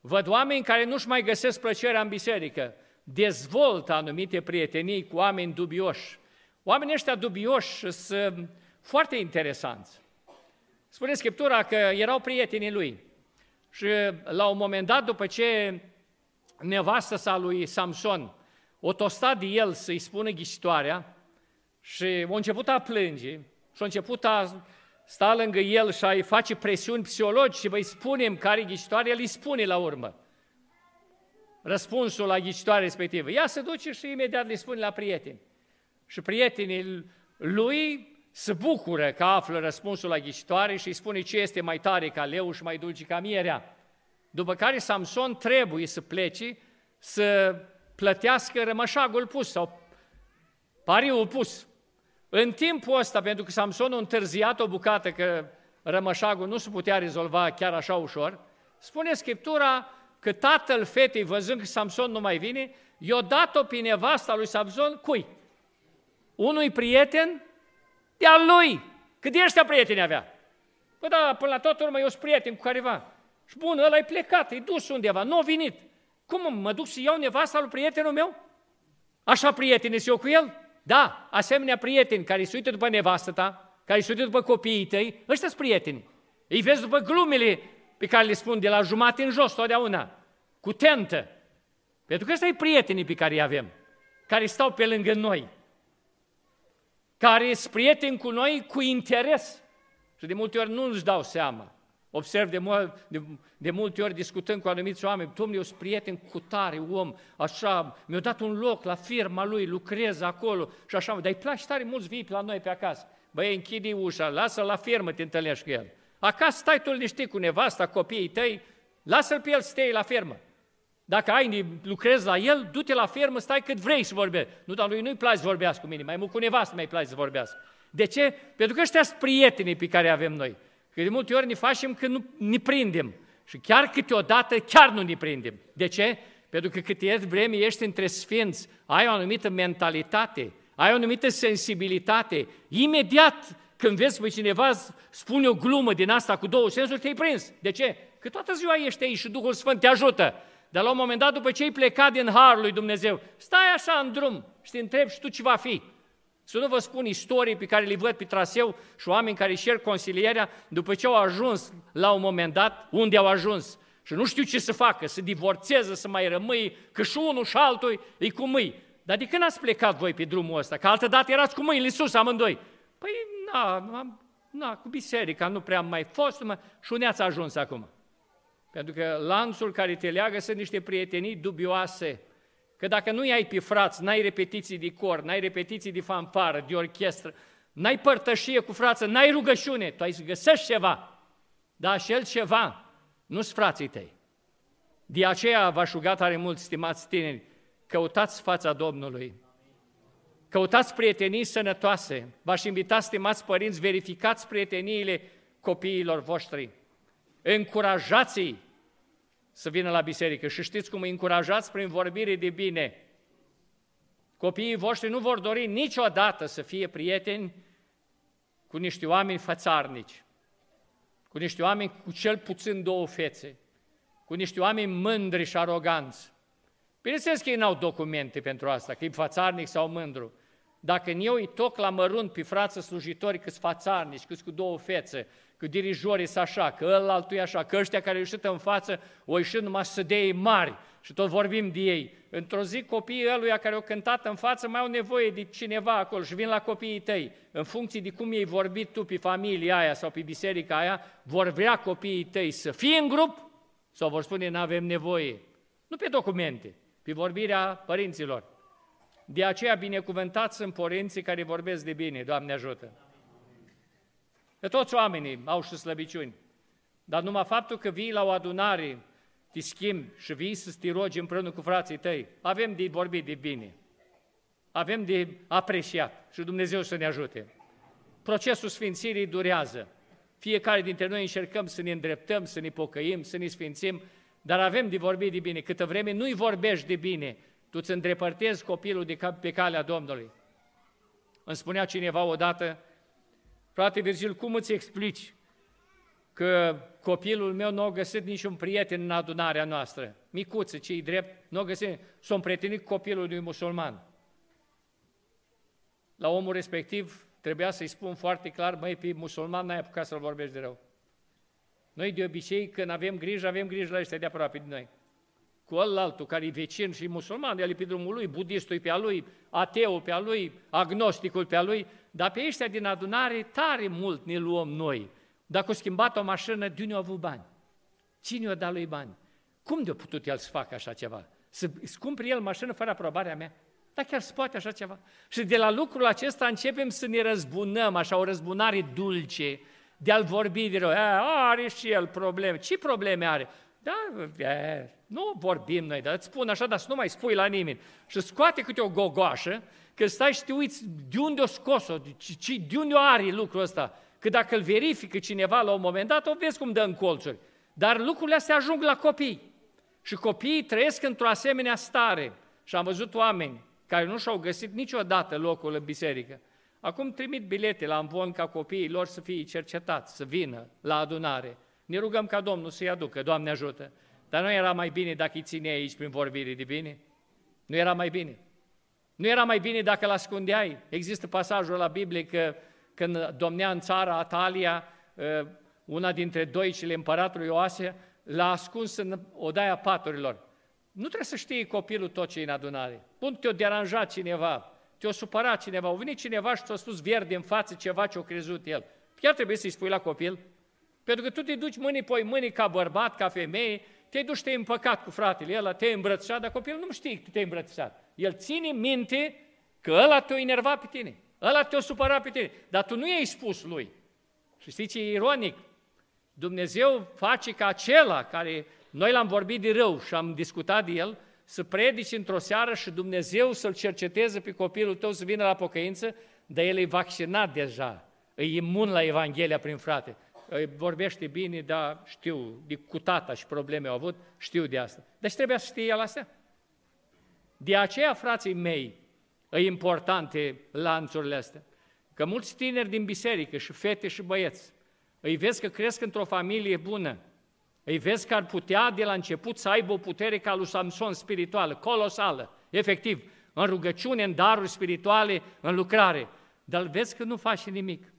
văd oameni care nu-și mai găsesc plăcerea în biserică, dezvoltă anumite prietenii cu oameni dubioși. Oamenii ăștia dubioși sunt foarte interesanți. Spune Scriptura că erau prietenii lui. Și la un moment dat, după ce nevastă sa lui Samson o tostat de el să-i spună ghicitoarea și a început a plânge și a început a sta lângă el și a-i face presiuni psihologice, vă spunem care ghicitoare, el îi spune la urmă răspunsul la ghicitoare respectivă. Ea se duce și imediat le spune la prieteni. Și prietenii lui se bucură că află răspunsul la ghicitoare și îi spune ce este mai tare ca leu și mai dulce ca mierea. După care Samson trebuie să plece să plătească rămășagul pus sau pariul pus. În timpul ăsta, pentru că Samson a întârziat o bucată că rămășagul nu se putea rezolva chiar așa ușor, spune Scriptura că tatăl fetei, văzând că Samson nu mai vine, i-a dat-o pe nevasta lui Samson, cui? Unui prieten de al lui. Cât de ăștia prieteni avea? Păi da, până la toată urmă eu sunt prieten cu careva. Și bun, ăla e plecat, e dus undeva, nu a venit. Cum mă duc să iau nevasta lui prietenul meu? Așa prieteni eu cu el? Da, asemenea prieteni care se uită după nevastă ta, care se uită după copiii tăi, ăștia sunt prieteni. Îi vezi după glumele pe care le spun de la jumate în jos totdeauna, cu tentă. Pentru că ăsta e prietenii pe care îi avem, care stau pe lângă noi, care sunt prieteni cu noi cu interes. Și de multe ori nu își dau seama Observ de, mult, de, de multe ori discutând cu anumiți oameni, domnule, eu sunt prieten cu tare om, așa, mi-a dat un loc la firma lui, lucrez acolo și așa, dar îi place tare mulți vii la noi pe acasă. Băi, închide ușa, lasă-l la firmă, te întâlnești cu el. Acasă stai tu liniștit cu nevasta, copiii tăi, lasă-l pe el să la firmă. Dacă ai, lucrezi la el, du-te la fermă, stai cât vrei să vorbești. Nu, dar lui nu-i place să vorbească cu mine, mai mult cu nevastă mai place să vorbească. De ce? Pentru că ăștia sunt prietenii pe care avem noi. Că de multe ori ne facem că nu ne prindem. Și chiar câteodată chiar nu ne prindem. De ce? Pentru că cât ești vreme ești între sfinți, ai o anumită mentalitate, ai o anumită sensibilitate. Imediat când vezi pe cineva spune o glumă din asta cu două sensuri, te-ai prins. De ce? Că toată ziua ești aici și Duhul Sfânt te ajută. Dar la un moment dat, după ce ai plecat din Harul lui Dumnezeu, stai așa în drum și te întrebi și tu ce va fi. Să nu vă spun istorii pe care le văd pe traseu și oameni care își cer consilierea după ce au ajuns la un moment dat unde au ajuns și nu știu ce să facă, să divorțeze, să mai rămâi, că și unul și altul e cu mâini. Dar de când ați plecat voi pe drumul ăsta? Că altă dată erați cu mâinile sus amândoi. Păi, na, na, cu biserica nu prea am mai fost, mă, și unde ați ajuns acum? Pentru că lanțul care te leagă sunt niște prietenii dubioase. Că dacă nu ai pe frați, n-ai repetiții de cor, n-ai repetiții de fanfară, de orchestră, n-ai părtășie cu frață, n-ai rugăciune, tu ai să găsești ceva. Dar și el ceva, nu-s frații tăi. De aceea v-aș ruga tare mult, stimați tineri, căutați fața Domnului. Căutați prietenii sănătoase. V-aș invita, stimați părinți, verificați prieteniile copiilor voștri încurajați-i să vină la biserică și știți cum îi încurajați prin vorbire de bine. Copiii voștri nu vor dori niciodată să fie prieteni cu niște oameni fățarnici, cu niște oameni cu cel puțin două fețe, cu niște oameni mândri și aroganți. Bineînțeles că ei n-au documente pentru asta, că e fațarnic sau mândru. Dacă eu îi toc la mărunt pe frață slujitori câți fațarnici, câți cu două fețe, că dirijorii sunt așa, că ălaltul e așa, că ăștia care ieșit în față, o ieșit numai sădei mari și tot vorbim de ei. Într-o zi copiii ăluia care au cântat în față mai au nevoie de cineva acolo și vin la copiii tăi. În funcție de cum ei vorbit tu pe familia aia sau pe biserica aia, vor vrea copiii tăi să fie în grup sau vor spune nu avem nevoie. Nu pe documente, pe vorbirea părinților. De aceea binecuvântați sunt părinții care vorbesc de bine, Doamne ajută! Că toți oamenii au și slăbiciuni. Dar numai faptul că vii la o adunare, te schimbi și vii să te rogi împreună cu frații tăi, avem de vorbit de bine. Avem de apreciat și Dumnezeu să ne ajute. Procesul sfințirii durează. Fiecare dintre noi încercăm să ne îndreptăm, să ne pocăim, să ne sfințim, dar avem de vorbit de bine. Câtă vreme nu-i vorbești de bine, tu îți îndrepărtezi copilul de pe calea Domnului. Îmi spunea cineva odată, Frate Virgil, cum îți explici că copilul meu nu a găsit niciun prieten în adunarea noastră? Micuță, ce drept, nu a găsit, s-a împrietenit copilul unui musulman. La omul respectiv trebuia să-i spun foarte clar, măi, pe musulman n-ai apucat să-l vorbești de rău. Noi de obicei, când avem grijă, avem grijă la ăștia de aproape de noi. Cu altul care e vecin și musulman, el e pe drumul lui, budistul e pe a lui, ateul pe a lui, agnosticul pe a lui, dar pe ăștia din adunare tare mult ne luăm noi. Dacă a schimbat o mașină, de unde a avut bani? Cine i-a dat lui bani? Cum de-a putut el să facă așa ceva? Să cumpere el mașină fără aprobarea mea? Dar chiar se poate așa ceva? Și de la lucrul acesta începem să ne răzbunăm, așa o răzbunare dulce, de a-l vorbi de rău. Are și el probleme. Ce probleme are? Da, e, nu vorbim noi, dar îți spun așa, dar să nu mai spui la nimeni. Și scoate câte o gogoașă că stai și te uiți de unde o scos-o, de, de unde o are lucrul ăsta. Că dacă îl verifică cineva la un moment dat, o vezi cum dă în colțuri. Dar lucrurile astea ajung la copii. Și copiii trăiesc într-o asemenea stare. Și am văzut oameni care nu și-au găsit niciodată locul în biserică. Acum trimit bilete la învon ca copiii lor să fie cercetați, să vină la adunare. Ne rugăm ca Domnul să-i aducă, Doamne ajută. Dar nu era mai bine dacă îi ține aici prin vorbire de bine? Nu era mai bine? Nu era mai bine dacă îl ascundeai? Există pasajul la Biblie că când domnea în țara Atalia, ă, una dintre doicile împăratului Ioase, l-a ascuns în odaia paturilor. Nu trebuie să știi copilul tot ce e în adunare. Bun, te-o deranjat cineva, te-o supărat cineva, a venit cineva și ți-a spus verde în față ceva ce a crezut el. Chiar trebuie să-i spui la copil? Pentru că tu te duci mâini pe mâini ca bărbat, ca femeie, te duci, te împăcat cu fratele, el te-a îmbrățișat, dar copilul nu știe că te-ai îmbrățișat. El ține minte că ăla te-a enervat pe tine, ăla te-a supărat pe tine, dar tu nu i-ai spus lui. Și știi ce e ironic? Dumnezeu face ca acela care noi l-am vorbit de rău și am discutat de el, să predici într-o seară și Dumnezeu să-l cerceteze pe copilul tău să vină la pocăință, dar el e vaccinat deja, e imun la Evanghelia prin frate. Vorbește bine, dar știu, de cu tata și probleme au avut, știu de asta. Deci trebuie să știe el astea. De aceea, frații mei, e importante lanțurile astea. Că mulți tineri din biserică și fete și băieți, îi vezi că cresc într-o familie bună, îi vezi că ar putea de la început să aibă o putere ca lui Samson spirituală, colosală, efectiv, în rugăciune, în daruri spirituale, în lucrare. Dar îl vezi că nu face nimic.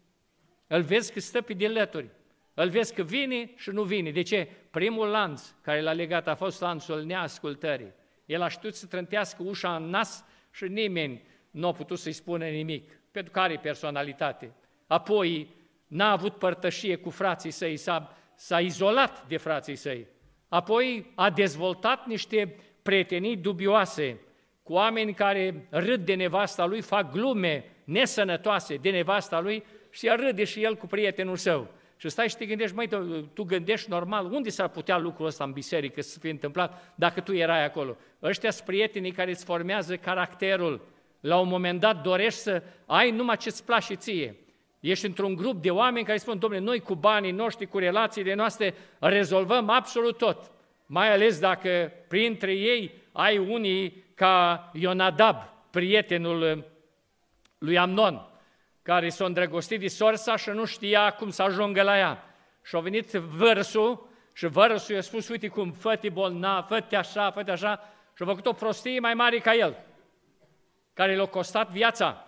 Îl vezi că stă pe dilături. Îl vezi că vine și nu vine. De ce? Primul lanț care l-a legat a fost lanțul neascultării. El a știut să trântească ușa în nas și nimeni nu a putut să-i spună nimic, pentru că are personalitate. Apoi n-a avut părtășie cu frații săi, s-a, s-a izolat de frații săi. Apoi a dezvoltat niște prietenii dubioase cu oameni care râd de nevasta lui, fac glume nesănătoase de nevasta lui și ea râde și el cu prietenul său. Și stai și te gândești, măi, tu, tu gândești normal, unde s-ar putea lucrul ăsta în biserică să fie întâmplat dacă tu erai acolo? Ăștia sunt prietenii care îți formează caracterul. La un moment dat dorești să ai numai ce-ți place ție. Ești într-un grup de oameni care spun, domnule, noi cu banii noștri, cu relațiile noastre, rezolvăm absolut tot. Mai ales dacă printre ei ai unii ca Ionadab, prietenul lui Amnon, care s-a îndrăgostit de sorsa și nu știa cum să ajungă la ea. Și a venit vărsul și vărsul i-a spus, uite cum, fă-te bolnav, fă-te așa, fă-te așa, și a făcut o prostie mai mare ca el, care l-a costat viața.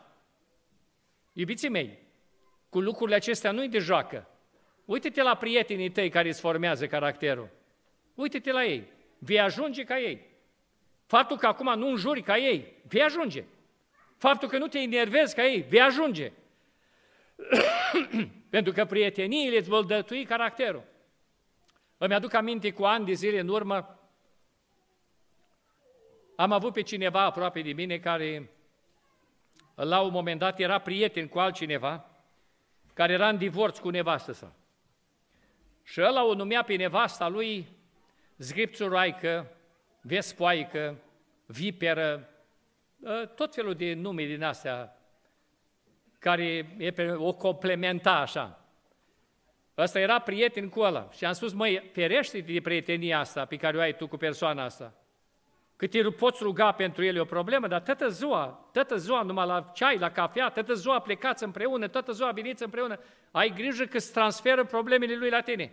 Iubiții mei, cu lucrurile acestea nu-i de joacă. Uite-te la prietenii tăi care îți formează caracterul. Uite-te la ei. Vei ajunge ca ei. Faptul că acum nu înjuri ca ei, vei ajunge. Faptul că nu te enervezi ca ei, vei ajunge. Pentru că prieteniile îți vor dătui caracterul. Îmi aduc aminte cu ani de zile în urmă, am avut pe cineva aproape de mine care la un moment dat era prieten cu altcineva, care era în divorț cu nevastă sa. Și ăla o numea pe nevasta lui zgripțuraică, vespoaică, viperă, ă, tot felul de nume din astea care e pe, o complementa așa. Ăsta era prieten cu ăla și am spus, măi, ferește-te de prietenia asta pe care o ai tu cu persoana asta. Că te poți ruga pentru el e o problemă, dar toată ziua, toată ziua numai la ceai, la cafea, toată ziua plecați împreună, toată ziua veniți împreună, ai grijă că îți transferă problemele lui la tine.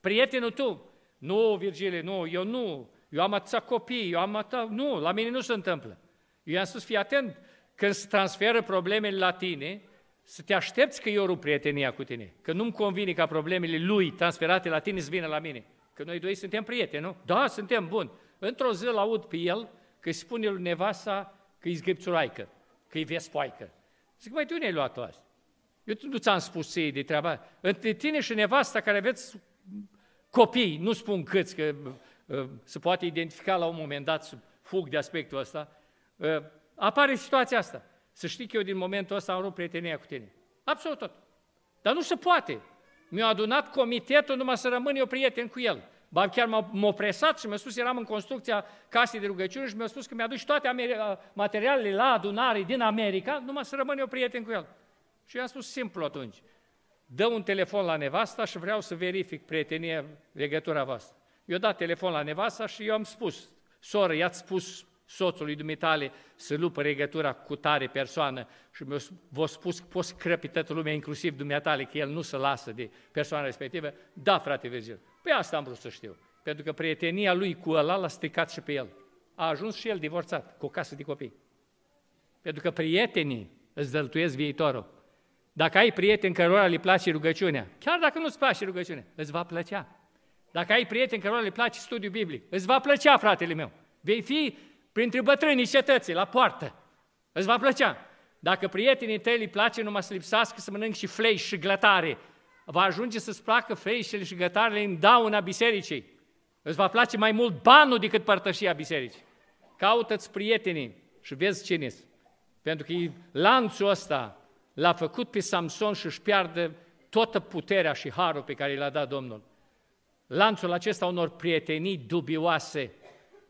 Prietenul tu, nu, Virgile, nu, eu nu, eu am atâția copii, eu am atâția, nu, la mine nu se întâmplă. Eu i-am spus, fii atent, când se transferă problemele la tine, să te aștepți că eu rup prietenia cu tine, că nu-mi convine ca problemele lui transferate la tine să vină la mine. Că noi doi suntem prieteni, nu? Da, suntem buni. Într-o zi îl aud pe el că îi spune lui nevasta că e zgâipțuraică, că e vespoaică. Zic, mai de unde ai luat asta? Eu nu ți-am spus ție de treaba. Între tine și nevasta care aveți copii, nu spun câți, că uh, se poate identifica la un moment dat, să fug de aspectul ăsta, uh, apare situația asta. Să știi că eu din momentul ăsta am rupt prietenia cu tine. Absolut tot. Dar nu se poate. Mi-a adunat comitetul numai să rămân eu prieten cu el. Ba chiar m-a presat și mi-a spus, eram în construcția casei de rugăciune și mi-a spus că mi-a dus toate materialele la adunare din America, numai să rămân eu prieten cu el. Și i-am spus simplu atunci, dă un telefon la nevasta și vreau să verific prietenia, legătura voastră. Eu dat telefon la nevasta și eu am spus, soră, i-ați spus soțului dumitale să lupă legătura cu tare persoană și v-a spus că poți crăpi toată lumea, inclusiv dumneatale, că el nu se lasă de persoana respectivă, da, frate Virgil, pe asta am vrut să știu. Pentru că prietenia lui cu ăla l-a stricat și pe el. A ajuns și el divorțat, cu o casă de copii. Pentru că prietenii îți dăltuiesc viitorul. Dacă ai prieteni cărora le place rugăciunea, chiar dacă nu-ți place rugăciunea, îți va plăcea. Dacă ai prieteni cărora le place studiul biblic, îți va plăcea, fratele meu. Vei fi printre bătrânii cetății, la poartă. Îți va plăcea. Dacă prietenii tăi îi place numai să lipsească să mănânc și flei și glătare, va ajunge să-ți placă feștele și gătarele în dauna bisericii. Îți va place mai mult banul decât părtășia bisericii. Caută-ți prietenii și vezi cine Pentru că lanțul ăsta l-a făcut pe Samson și își pierde toată puterea și harul pe care l-a dat Domnul. Lanțul acesta unor prietenii dubioase.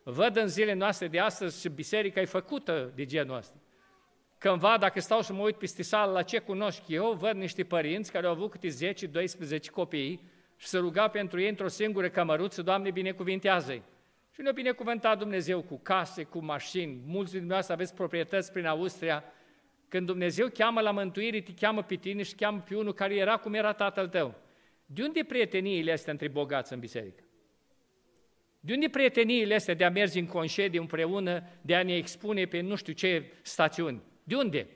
Văd în zilele noastre de astăzi și biserica e făcută de genul ăsta. Cândva, dacă stau să mă uit peste sală la ce cunosc eu, văd niște părinți care au avut câte 10-12 copii și să ruga pentru ei într-o singură cămăruță, Doamne, binecuvintează-i. Și ne-a binecuvântat Dumnezeu cu case, cu mașini, mulți dintre dumneavoastră aveți proprietăți prin Austria. Când Dumnezeu cheamă la mântuire, te cheamă pe tine și cheamă pe unul care era cum era tatăl tău. De unde prieteniile astea între bogați în biserică? De unde prieteniile astea de a merge în concediu împreună, de a ne expune pe nu știu ce stațiuni? De unde?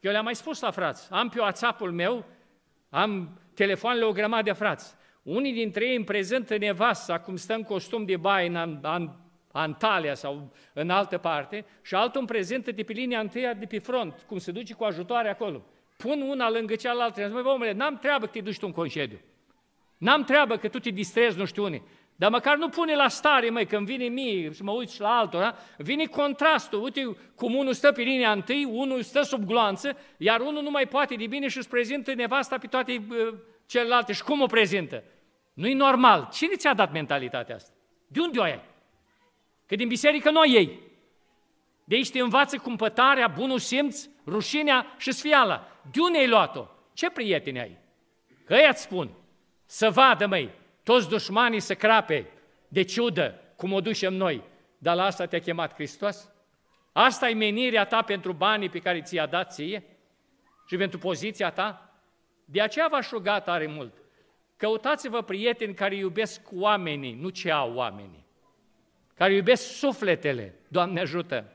Eu le-am mai spus la frați, am pe WhatsApp-ul meu, am telefoanele o grămadă de frați. Unii dintre ei îmi prezentă nevasta cum stă în costum de baie în, în Antalya sau în altă parte și altul îmi prezentă de pe linia întâia de pe front, cum se duce cu ajutoare acolo. Pun una lângă cealaltă și zic, omule, n-am treabă că te duci tu în concediu. N-am treabă că tu te distrezi nu știu unii. Dar măcar nu pune la stare, măi, când vine mie și mă uit și la altul, da? vine contrastul. Uite cum unul stă pe linia întâi, unul stă sub gloanță, iar unul nu mai poate de bine și își prezintă nevasta pe toate uh, celelalte. Și cum o prezintă? Nu-i normal. Cine ți-a dat mentalitatea asta? De unde o ai? Că din biserică nu ei. De aici te învață cumpătarea, bunul simț, rușinea și sfiala. De unde ai luat-o? Ce prieteni ai? Că ăia spun, să vadă, măi, toți dușmanii să crape de ciudă, cum o ducem noi. Dar la asta te-a chemat Hristos? Asta e menirea ta pentru banii pe care ți-a dat ție? Și pentru poziția ta? De aceea v-aș ruga tare mult. Căutați-vă prieteni care iubesc oamenii, nu ce au oamenii. Care iubesc sufletele. Doamne ajută!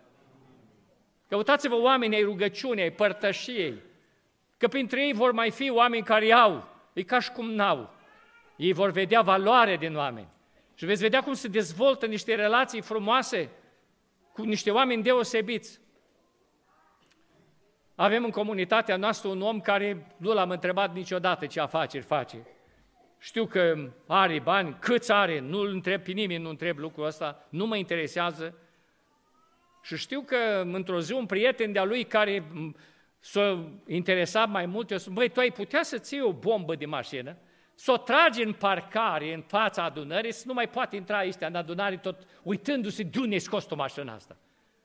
Căutați-vă oameni ai rugăciunii, ai părtășiei. Că printre ei vor mai fi oameni care au. E ca și cum n-au. Ei vor vedea valoare din oameni. Și veți vedea cum se dezvoltă niște relații frumoase cu niște oameni deosebiți. Avem în comunitatea noastră un om care nu l-am întrebat niciodată ce afaceri face. Știu că are bani, câți are, nu-l întreb pe nimeni, nu întreb lucrul ăsta, nu mă interesează. Și știu că într-o zi un prieten de-a lui care s-a interesat mai mult, eu spun, băi, tu ai putea să ții o bombă de mașină să o tragi în parcare, în fața adunării, să nu mai poate intra aici în adunare tot uitându-se de unde scos tu mașina asta.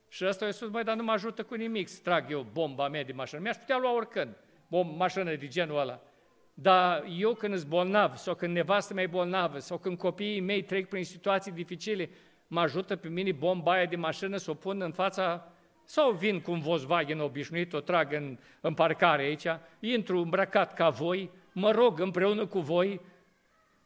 Și ăsta a spus, băi, dar nu mă ajută cu nimic să trag eu bomba mea de mașină. Mi-aș putea lua oricând o mașină de genul ăla. Dar eu când sunt bolnav, sau când nevastă mea e bolnavă, sau când copiii mei trec prin situații dificile, mă ajută pe mine bomba aia de mașină să o pun în fața sau vin cu un Volkswagen obișnuit, o trag în, în parcare aici, intru îmbrăcat ca voi, mă rog împreună cu voi,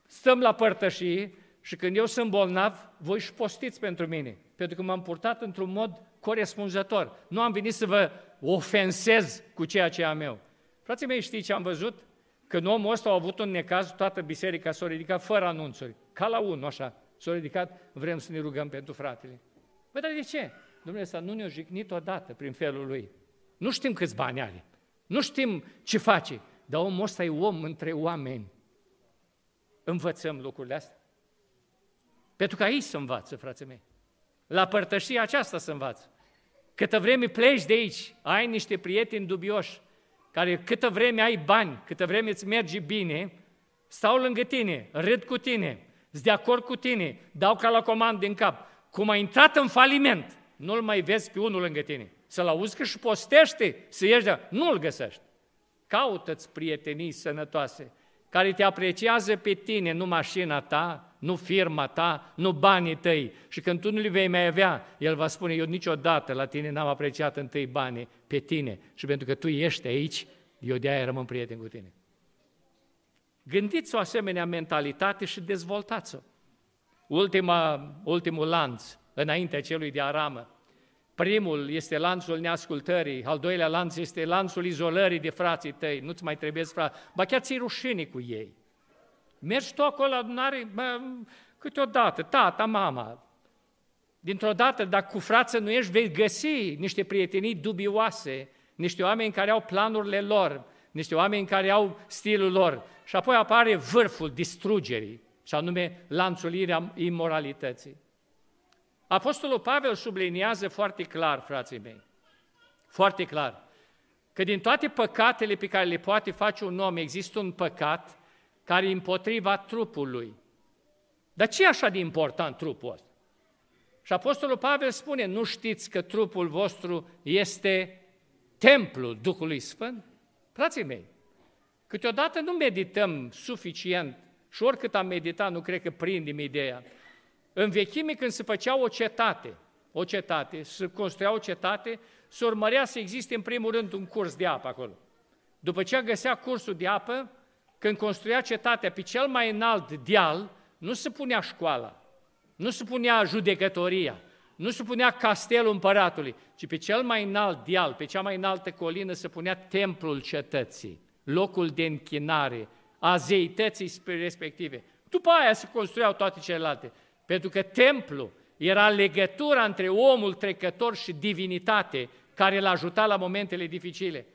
stăm la părtășie și când eu sunt bolnav, voi și postiți pentru mine, pentru că m-am purtat într-un mod corespunzător. Nu am venit să vă ofensez cu ceea ce am eu. Frații mei, știți ce am văzut? Când omul ăsta a avut un necaz, toată biserica s-a ridicat fără anunțuri, ca la unul, așa, s-a ridicat, vrem să ne rugăm pentru fratele. Păi, dar de ce? Domnule, ăsta nu ne-a jignit odată prin felul lui. Nu știm câți bani are, nu știm ce face, dar omul ăsta e om între oameni. Învățăm lucrurile astea. Pentru că aici se învață, frații mei. La părtășia aceasta se învață. Câtă vreme pleci de aici, ai niște prieteni dubioși, care câtă vreme ai bani, câtă vreme îți merge bine, stau lângă tine, râd cu tine, sunt de acord cu tine, dau ca la comandă din cap. Cum ai intrat în faliment, nu-l mai vezi pe unul lângă tine. Să-l auzi că și postește, să ieși de... Nu-l găsești. Caută-ți prietenii sănătoase, care te apreciază pe tine, nu mașina ta, nu firma ta, nu banii tăi. Și când tu nu le vei mai avea, el va spune, eu niciodată la tine n-am apreciat întâi banii, pe tine. Și pentru că tu ești aici, eu de-aia rămân prieten cu tine. Gândiți o asemenea mentalitate și dezvoltați-o. Ultima, ultimul lanț, înaintea celui de aramă, Primul este lanțul neascultării, al doilea lanț este lanțul izolării de frații tăi, nu-ți mai trebuie frate, ba chiar ți rușine cu ei. Mergi tu acolo la adunare, bă, câteodată, tata, mama, dintr-o dată, dacă cu frață nu ești, vei găsi niște prietenii dubioase, niște oameni care au planurile lor, niște oameni care au stilul lor. Și apoi apare vârful distrugerii, și anume lanțulirea imoralității. Apostolul Pavel subliniază foarte clar, frații mei, foarte clar, că din toate păcatele pe care le poate face un om, există un păcat care e împotriva trupului. Dar ce e așa de important trupul ăsta? Și Apostolul Pavel spune, nu știți că trupul vostru este templul Duhului Sfânt? Frații mei, câteodată nu medităm suficient și oricât am meditat, nu cred că prindem ideea. În vechime, când se făcea o cetate, o cetate, se construia o cetate, se urmărea să existe în primul rând un curs de apă acolo. După ce găsea cursul de apă, când construia cetatea pe cel mai înalt deal, nu se punea școala, nu se punea judecătoria, nu se punea castelul împăratului, ci pe cel mai înalt deal, pe cea mai înaltă colină se punea templul cetății, locul de închinare a zeității respective. După aia se construiau toate celelalte, pentru că templul era legătura între omul trecător și divinitate care l-a ajutat la momentele dificile.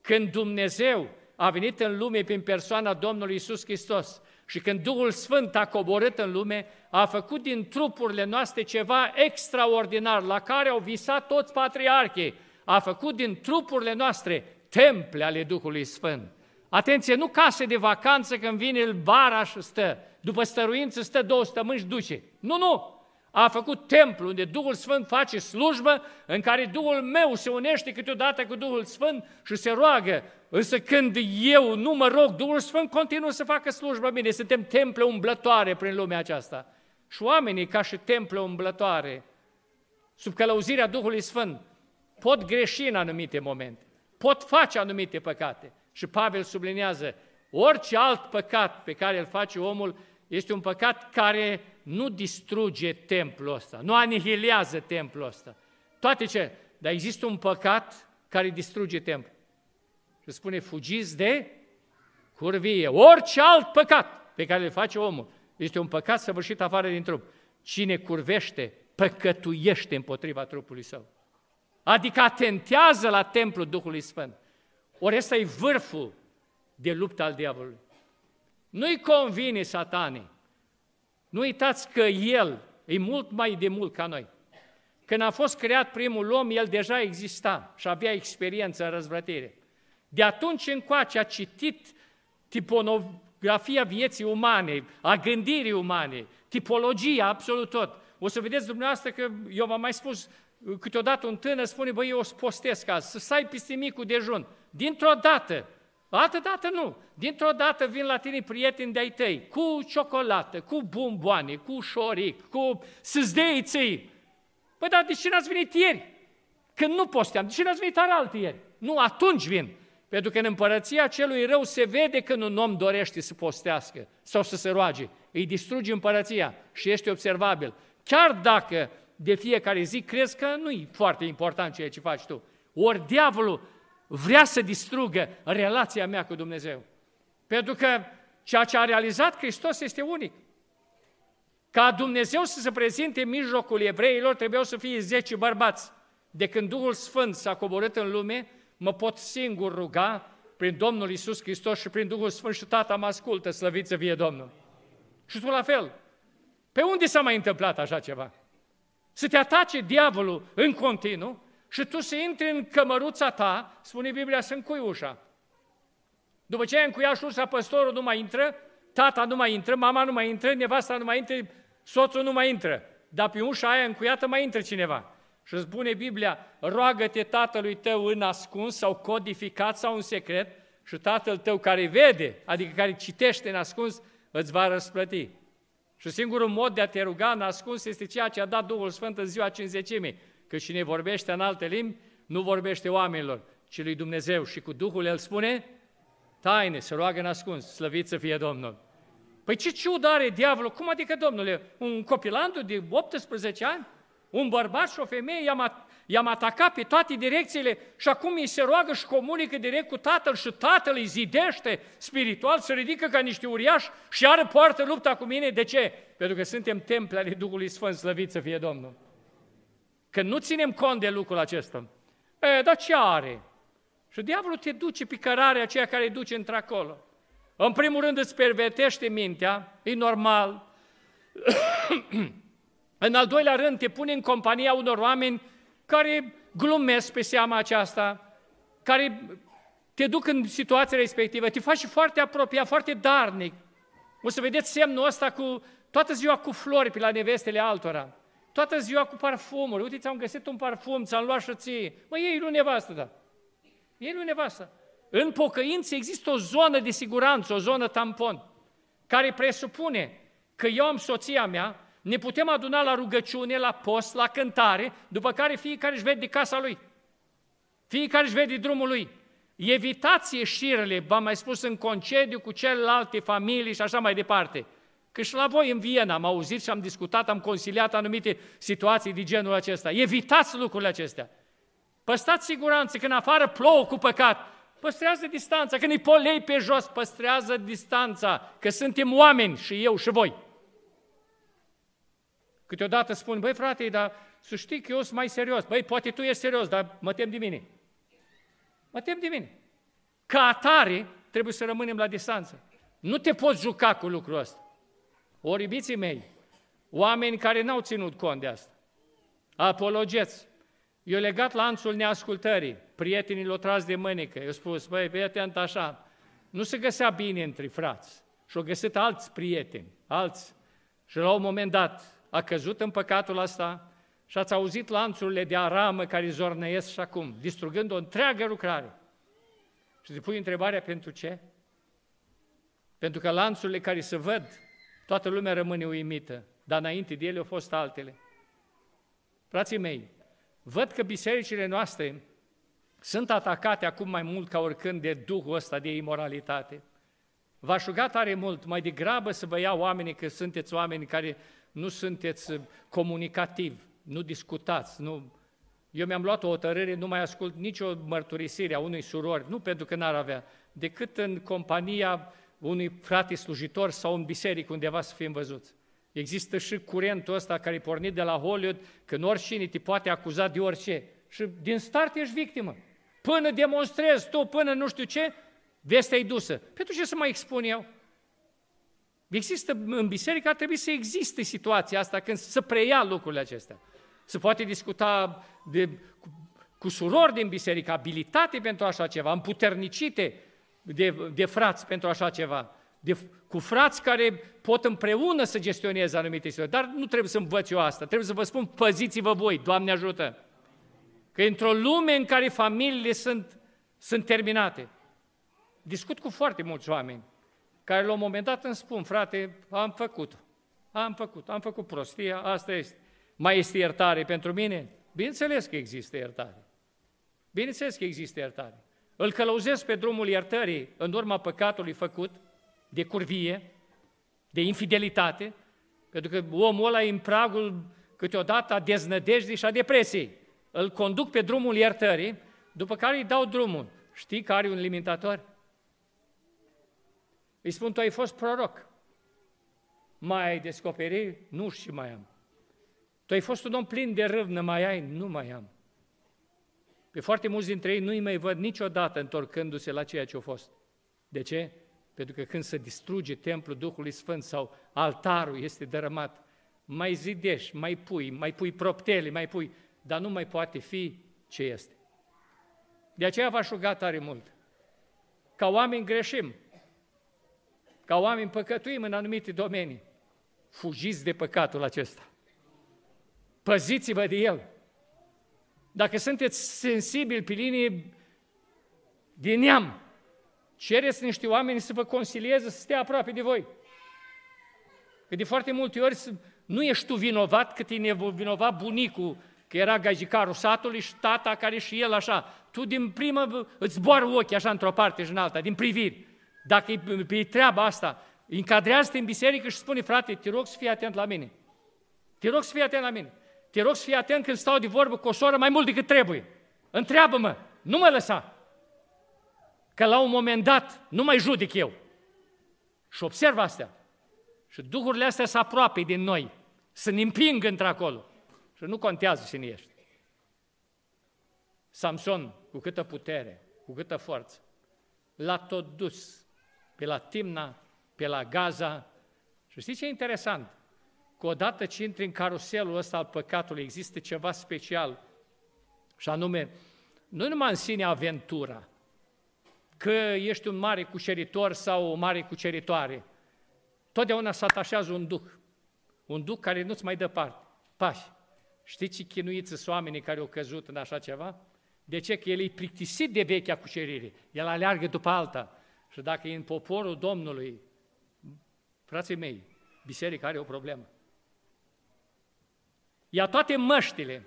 Când Dumnezeu a venit în lume prin persoana Domnului Isus Hristos și când Duhul Sfânt a coborât în lume, a făcut din trupurile noastre ceva extraordinar, la care au visat toți patriarhii. A făcut din trupurile noastre temple ale Duhului Sfânt. Atenție, nu case de vacanță când vine el vara și stă, după stăruință stă două stămânși și duce. Nu, nu! A făcut templu unde Duhul Sfânt face slujbă, în care Duhul meu se unește câteodată cu Duhul Sfânt și se roagă. Însă când eu nu mă rog, Duhul Sfânt continuă să facă slujbă bine. Suntem temple umblătoare prin lumea aceasta. Și oamenii, ca și temple umblătoare, sub călăuzirea Duhului Sfânt, pot greși în anumite momente, pot face anumite păcate. Și Pavel sublinează, orice alt păcat pe care îl face omul este un păcat care nu distruge templul ăsta, nu anihilează templul ăsta. Toate ce? Dar există un păcat care distruge templul. Și spune, fugiți de curvie. Orice alt păcat pe care le face omul este un păcat săvârșit afară din trup. Cine curvește, păcătuiește împotriva trupului său. Adică atentează la templul Duhului Sfânt. Ori ăsta e vârful de luptă al diavolului. Nu-i convine satanii. Nu uitați că el e mult mai de mult ca noi. Când a fost creat primul om, el deja exista și avea experiență în răzvrătire. De atunci încoace a citit tipografia vieții umane, a gândirii umane, tipologia, absolut tot. O să vedeți dumneavoastră că eu v-am mai spus, câteodată un tânăr spune, băi, eu o să postesc azi, să sai peste micul dejun. Dintr-o dată, altă dată nu. Dintr-o dată vin la tine prieteni de-ai tăi, cu ciocolată, cu bomboane, cu șoric, cu sâzdeiței. Păi dar de ce n-ați venit ieri? Când nu posteam, de ce n-ați venit altă ieri? Nu, atunci vin. Pentru că în împărăția celui rău se vede când un om dorește să postească sau să se roage. Îi distruge împărăția și este observabil. Chiar dacă de fiecare zi crezi că nu e foarte important ceea ce faci tu. Ori diavolul vrea să distrugă relația mea cu Dumnezeu. Pentru că ceea ce a realizat Hristos este unic. Ca Dumnezeu să se prezinte în mijlocul evreilor, trebuiau să fie zece bărbați. De când Duhul Sfânt s-a coborât în lume, mă pot singur ruga prin Domnul Isus Hristos și prin Duhul Sfânt și Tata mă ascultă, slăvit să fie Domnul. Și tu la fel. Pe unde s-a mai întâmplat așa ceva? Să te atace diavolul în continuu și tu să intri în cămăruța ta, spune Biblia, să încui ușa. După ce ai încuiat ușa, păstorul nu mai intră, tata nu mai intră, mama nu mai intră, nevasta nu mai intră, soțul nu mai intră. Dar pe ușa aia încuiată mai intră cineva. Și spune Biblia, roagă-te tatălui tău în ascuns sau codificat sau în secret și tatăl tău care vede, adică care citește în ascuns, îți va răsplăti. Și singurul mod de a te ruga în ascuns este ceea ce a dat Duhul Sfânt în ziua cinzecimii, că cine vorbește în alte limbi, nu vorbește oamenilor, ci lui Dumnezeu. Și cu Duhul el spune, taine, se roagă în ascuns, slăvit să fie Domnul. Păi ce ciudă are diavolul? Cum adică, domnule, un copilantul de 18 ani? Un bărbat și o femeie i-am, i-am atacat pe toate direcțiile și acum îi se roagă și comunică direct cu tatăl și tatăl îi zidește spiritual, se ridică ca niște uriași și are poartă lupta cu mine. De ce? Pentru că suntem temple ale Duhului Sfânt, slăvit să fie Domnul. Că nu ținem cont de lucrul acesta. E, dar ce are? Și diavolul te duce pe cărarea aceea care îi duce într-acolo. În primul rând îți pervertește mintea, e normal. în al doilea rând te pune în compania unor oameni care glumesc pe seama aceasta, care te duc în situația respectivă, te faci foarte apropiat, foarte darnic. O să vedeți semnul ăsta cu toată ziua cu flori pe la nevestele altora, toată ziua cu parfumuri. Uite, ți-am găsit un parfum, ți-am luat și ție. Mă, ei nu nevastă, da. Ei nu nevastă. În pocăință există o zonă de siguranță, o zonă tampon, care presupune că eu am soția mea, ne putem aduna la rugăciune, la post, la cântare, după care fiecare își vede casa lui. Fiecare își vede drumul lui. Evitați ieșirile, v-am mai spus, în concediu cu celelalte familii și așa mai departe. Că și la voi în Viena am auzit și am discutat, am consiliat anumite situații de genul acesta. Evitați lucrurile acestea. Păstați siguranță, când afară plouă cu păcat, păstrează distanța, când îi polei pe jos, păstrează distanța, că suntem oameni și eu și voi. Câteodată spun, băi frate, dar să știi că eu sunt mai serios. Băi, poate tu ești serios, dar mă tem de mine. Mă tem de mine. Ca atare, trebuie să rămânem la distanță. Nu te poți juca cu lucrul ăsta. Ori, iubiții mei, oameni care n-au ținut cont de asta, apologeți, eu legat lanțul neascultării, prietenii l-au tras de mânică, eu spus, băi, fii atent așa, nu se găsea bine între frați. Și-au găsit alți prieteni, alți. Și la un moment dat a căzut în păcatul ăsta și ați auzit lanțurile de aramă care zornăiesc și acum, distrugând o întreagă lucrare. Și te pui întrebarea pentru ce? Pentru că lanțurile care se văd, toată lumea rămâne uimită, dar înainte de ele au fost altele. Frații mei, văd că bisericile noastre sunt atacate acum mai mult ca oricând de duhul ăsta de imoralitate. V-aș ruga tare mult, mai degrabă să vă iau oamenii, că sunteți oameni care nu sunteți comunicativi, nu discutați, nu... Eu mi-am luat o hotărâre, nu mai ascult nicio mărturisire a unui surori, nu pentru că n-ar avea, decât în compania unui frate slujitor sau în biserică undeva să fim văzuți. Există și curentul ăsta care e pornit de la Hollywood, că oricine te poate acuza de orice. Și din start ești victimă. Până demonstrezi tu, până nu știu ce, vestea e dusă. Pentru ce să mai expun eu? Există în biserică, ar trebui să existe situația asta când să preia lucrurile acestea. Se poate discuta de, cu, cu surori din biserică, abilitate pentru așa ceva, împuternicite de, de frați pentru așa ceva, de, cu frați care pot împreună să gestioneze anumite situații. Dar nu trebuie să învăț eu asta, trebuie să vă spun, păziți-vă voi, Doamne ajută! Că într-o lume în care familiile sunt, sunt terminate, discut cu foarte mulți oameni, care la un moment dat îmi spun, frate, am făcut, am făcut, am făcut prostia, asta este. Mai este iertare pentru mine? Bineînțeles că există iertare. Bineînțeles că există iertare. Îl călăuzesc pe drumul iertării în urma păcatului făcut, de curvie, de infidelitate, pentru că omul ăla e în pragul câteodată a deznădejdii și a depresiei. Îl conduc pe drumul iertării, după care îi dau drumul. Știi că are un limitator? Îi spun, tu ai fost proroc. Mai ai descoperit? Nu și mai am. Tu ai fost un om plin de râvnă, mai ai? Nu mai am. Pe foarte mulți dintre ei nu-i mai văd niciodată întorcându-se la ceea ce au fost. De ce? Pentru că când se distruge templul Duhului Sfânt sau altarul este dărâmat, mai zidești, mai pui, mai pui proptele, mai pui, dar nu mai poate fi ce este. De aceea v-aș ruga tare mult. Ca oameni greșim, ca oameni păcătuim în anumite domenii. Fugiți de păcatul acesta. Păziți-vă de el. Dacă sunteți sensibili pe linie de neam, cereți niște oameni să vă consilieze, să stea aproape de voi. Că de foarte multe ori nu ești tu vinovat cât e vinovat bunicul, că era gajicarul satului și tata care și el așa. Tu din primă îți zboară ochii așa într-o parte și în alta, din priviri. Dacă e pe treaba asta, încadrează-te în biserică și spune, frate, te rog să fii atent la mine. Te rog să fii atent la mine. Te rog să fii atent când stau de vorbă cu o soră mai mult decât trebuie. Întreabă-mă, nu mă lăsa. Că la un moment dat nu mai judec eu. Și observ astea. Și duhurile astea să aproape din noi, să ne împingă într-acolo. Și nu contează cine ești. Samson, cu câtă putere, cu câtă forță. L-a tot dus pe la Timna, pe la Gaza. Și știți ce e interesant? Că odată ce intri în caruselul ăsta al păcatului, există ceva special. Și anume, nu numai în sine aventura, că ești un mare cuceritor sau o mare cuceritoare. Totdeauna se atașează un duh. Un duh care nu-ți mai dă parte. Pași. Știți ce chinuiți sunt oamenii care au căzut în așa ceva? De ce? Că el e plictisit de vechea cucerire. El aleargă după alta. Și dacă e în poporul Domnului, frații mei, biserica are o problemă. Ia toate măștile,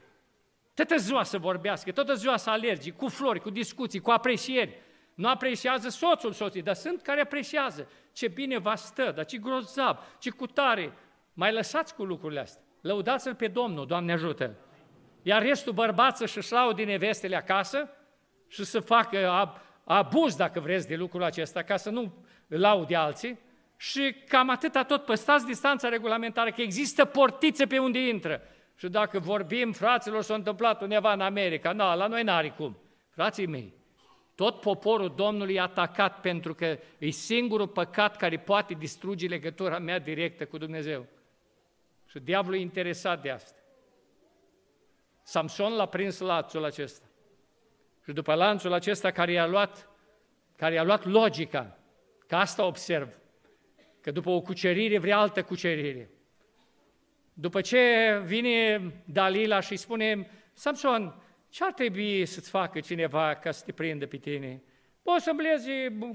toată ziua să vorbească, toată ziua să alergi, cu flori, cu discuții, cu aprecieri. Nu apreciază soțul soții, dar sunt care apreciază. Ce bine va stă, dar ce grozav, ce cutare. Mai lăsați cu lucrurile astea. Lăudați-L pe Domnul, Doamne ajută! Iar restul bărbață și-și laude nevestele acasă și să facă abuz, dacă vreți, de lucrul acesta, ca să nu laude alții, și cam atâta tot, păstați distanța regulamentară, că există portițe pe unde intră. Și dacă vorbim, fraților, s-a întâmplat undeva în America, nu, la noi n-are cum. Frații mei, tot poporul Domnului e atacat pentru că e singurul păcat care poate distruge legătura mea directă cu Dumnezeu. Și diavolul e interesat de asta. Samson l-a prins lanțul acesta. Și după lanțul acesta care i-a luat, care i-a luat logica, că asta observ, că după o cucerire vrea altă cucerire. După ce vine Dalila și spune, Samson, ce ar trebui să-ți facă cineva ca să te prindă pe tine? Poți să îmblezi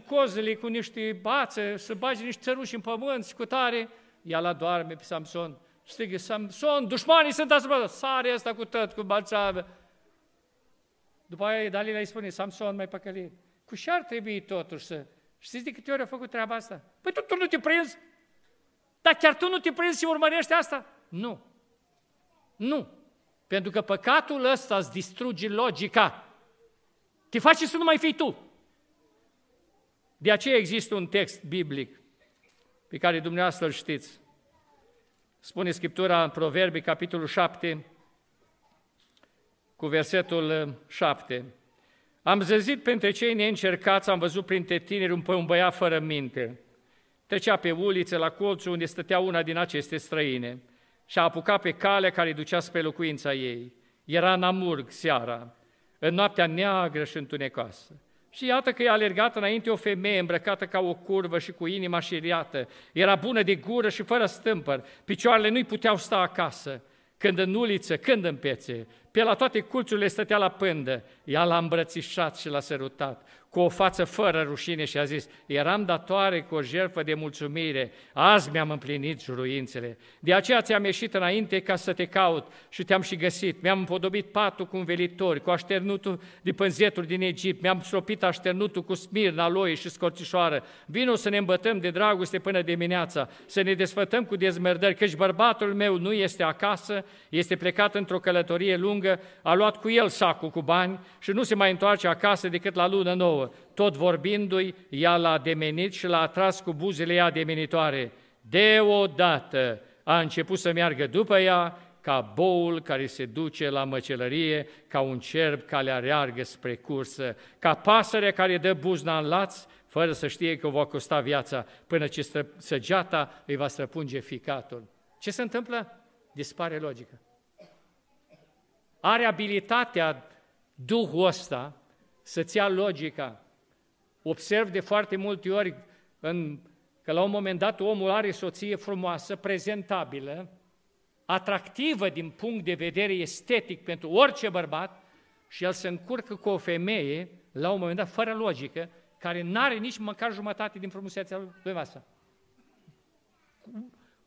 cozele cu niște bațe, să bagi niște țăruși în pământ, cu tare. Ea la doarme pe Samson. Strigă, Samson, dușmanii sunt asupra Sare asta cu tot, cu balțavă. După aia Dalila îi spune, Samson mai păcălit. Cu ce ar trebui totuși să... Știți de câte ori a făcut treaba asta? Păi tu, tu nu te prinzi? Dar chiar tu nu te prinzi și urmărești asta? Nu. Nu. Pentru că păcatul ăsta îți distruge logica. Te face să nu mai fii tu. De aceea există un text biblic pe care dumneavoastră îl știți. Spune Scriptura în Proverbi, capitolul 7, cu versetul 7. Am zăzit pentru cei neîncercați, am văzut printre tineri un, un băiat fără minte. Trecea pe ulițe, la colțul unde stătea una din aceste străine și a apucat pe calea care ducea spre locuința ei. Era în Amurg seara, în noaptea neagră și întunecoasă. Și iată că i-a alergat înainte o femeie îmbrăcată ca o curvă și cu inima șiriată. Era bună de gură și fără stâmpăr. Picioarele nu-i puteau sta acasă. Când în uliță, când în pețe. Pe la toate culțurile stătea la pândă. Ea l-a îmbrățișat și l-a sărutat cu o față fără rușine și a zis, eram datoare cu o jertfă de mulțumire, azi mi-am împlinit juruințele. De aceea ți-am ieșit înainte ca să te caut și te-am și găsit. Mi-am împodobit patul cu învelitori, cu așternutul de pânzeturi din Egipt, mi-am stropit așternutul cu smirna, aloie și scorțișoară. Vino să ne îmbătăm de dragoste până dimineața, să ne desfătăm cu dezmerdări, căci bărbatul meu nu este acasă, este plecat într-o călătorie lungă, a luat cu el sacul cu bani și nu se mai întoarce acasă decât la lună nouă tot vorbindu-i, ea l-a demenit și l-a atras cu buzele ea demenitoare. Deodată a început să meargă după ea, ca boul care se duce la măcelărie, ca un cerb care areargă spre cursă, ca pasărea care dă buzna în laț, fără să știe că o va costa viața, până ce săgeata îi va străpunge ficatul. Ce se întâmplă? Dispare logica. Are abilitatea Duhul ăsta să-ți ia logica. Observ de foarte multe ori în, că la un moment dat omul are soție frumoasă, prezentabilă, atractivă din punct de vedere estetic pentru orice bărbat și el se încurcă cu o femeie, la un moment dat, fără logică, care nu are nici măcar jumătate din frumusețea lui Vasa.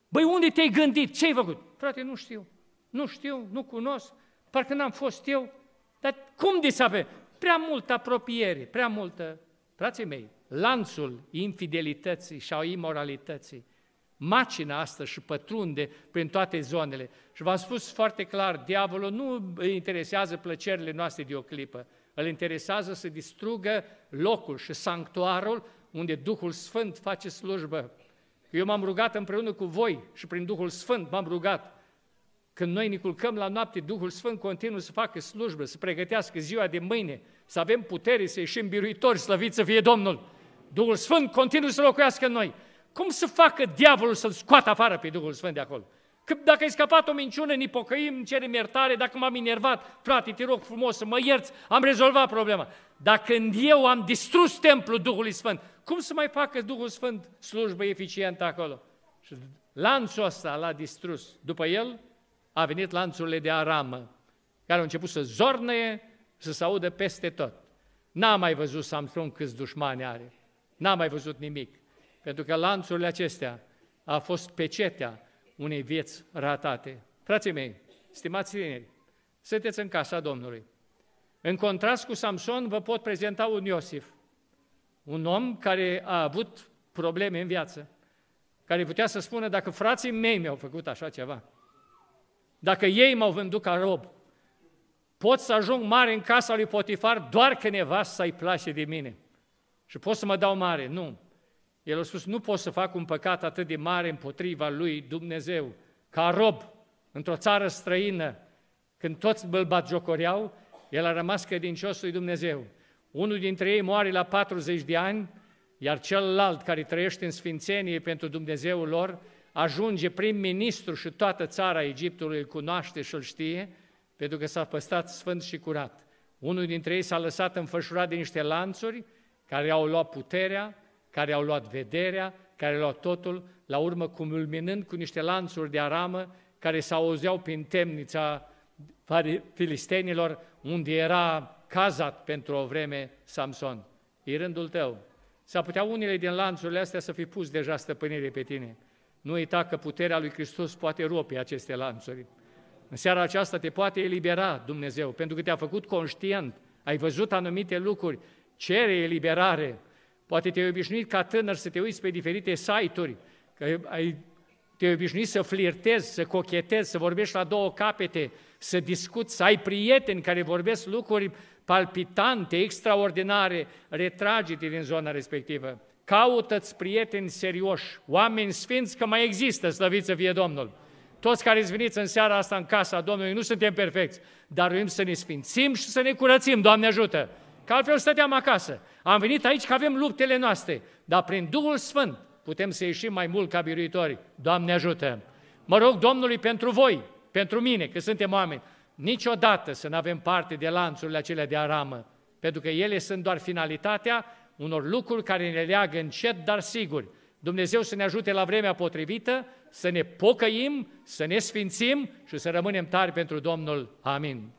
Băi, unde te-ai gândit? Ce ai făcut? Frate, nu știu. Nu știu, nu cunosc, parcă n-am fost eu. Dar cum de să Prea multă apropiere, prea multă... Frații mei, lanțul infidelității și a imoralității, macina asta și pătrunde prin toate zonele. Și v-am spus foarte clar, diavolul nu îi interesează plăcerile noastre de o clipă, îl interesează să distrugă locul și sanctuarul unde Duhul Sfânt face slujbă. Eu m-am rugat împreună cu voi și prin Duhul Sfânt m-am rugat când noi ne culcăm la noapte, Duhul Sfânt continuă să facă slujbă, să pregătească ziua de mâine, să avem putere, să ieșim biruitori, slăviți să fie Domnul. Duhul Sfânt continuu să locuiască în noi. Cum să facă diavolul să-l scoată afară pe Duhul Sfânt de acolo? Că dacă ai scăpat o minciună, ni pocăim, cerem iertare, dacă m-am enervat, frate, te rog frumos să mă ierți, am rezolvat problema. Dacă când eu am distrus templul Duhului Sfânt, cum să mai facă Duhul Sfânt slujbă eficientă acolo? Și lanțul ăsta l-a distrus. După el a venit lanțurile de aramă, care au început să zornăie, să se audă peste tot. N-a mai văzut Samson câți dușmani are. N-a mai văzut nimic. Pentru că lanțurile acestea a fost pecetea unei vieți ratate. Frații mei, stimați tineri, sunteți în casa Domnului. În contrast cu Samson, vă pot prezenta un Iosif, un om care a avut probleme în viață, care putea să spună, dacă frații mei mi-au făcut așa ceva, dacă ei m-au vândut ca rob, pot să ajung mare în casa lui Potifar doar că nevasta îi place de mine. Și pot să mă dau mare. Nu. El a spus, nu pot să fac un păcat atât de mare împotriva lui Dumnezeu, ca rob, într-o țară străină, când toți îl jocoreau, el a rămas credincios lui Dumnezeu. Unul dintre ei moare la 40 de ani, iar celălalt care trăiește în sfințenie pentru Dumnezeul lor, ajunge prim-ministru și toată țara Egiptului îl cunoaște și îl știe, pentru că s-a păstrat sfânt și curat. Unul dintre ei s-a lăsat înfășurat de niște lanțuri care au luat puterea, care au luat vederea, care au luat totul, la urmă culminând cu niște lanțuri de aramă care se auzeau prin temnița filistenilor, unde era cazat pentru o vreme Samson. E rândul tău. S-ar putea unele din lanțurile astea să fi pus deja stăpânire pe tine. Nu uita că puterea lui Hristos poate rupe aceste lanțuri. În seara aceasta te poate elibera Dumnezeu, pentru că te-a făcut conștient, ai văzut anumite lucruri, cere eliberare. Poate te-ai obișnuit ca tânăr să te uiți pe diferite site-uri, că ai, te-ai obișnuit să flirtezi, să cochetezi, să vorbești la două capete, să discuți, să ai prieteni care vorbesc lucruri palpitante, extraordinare, retrage-te din zona respectivă. Caută-ți prieteni serioși, oameni sfinți, că mai există, slăviți să fie Domnul. Toți care îți veniți în seara asta în casa Domnului, nu suntem perfecți, dar vrem să ne sfințim și să ne curățim, Doamne ajută! Că altfel stăteam acasă. Am venit aici că avem luptele noastre, dar prin Duhul Sfânt putem să ieșim mai mult ca biruitori. Doamne ajută! Mă rog Domnului pentru voi, pentru mine, că suntem oameni, niciodată să nu avem parte de lanțurile acelea de aramă, pentru că ele sunt doar finalitatea unor lucruri care ne leagă încet, dar sigur. Dumnezeu să ne ajute la vremea potrivită, să ne pocăim, să ne sfințim și să rămânem tari pentru Domnul. Amin.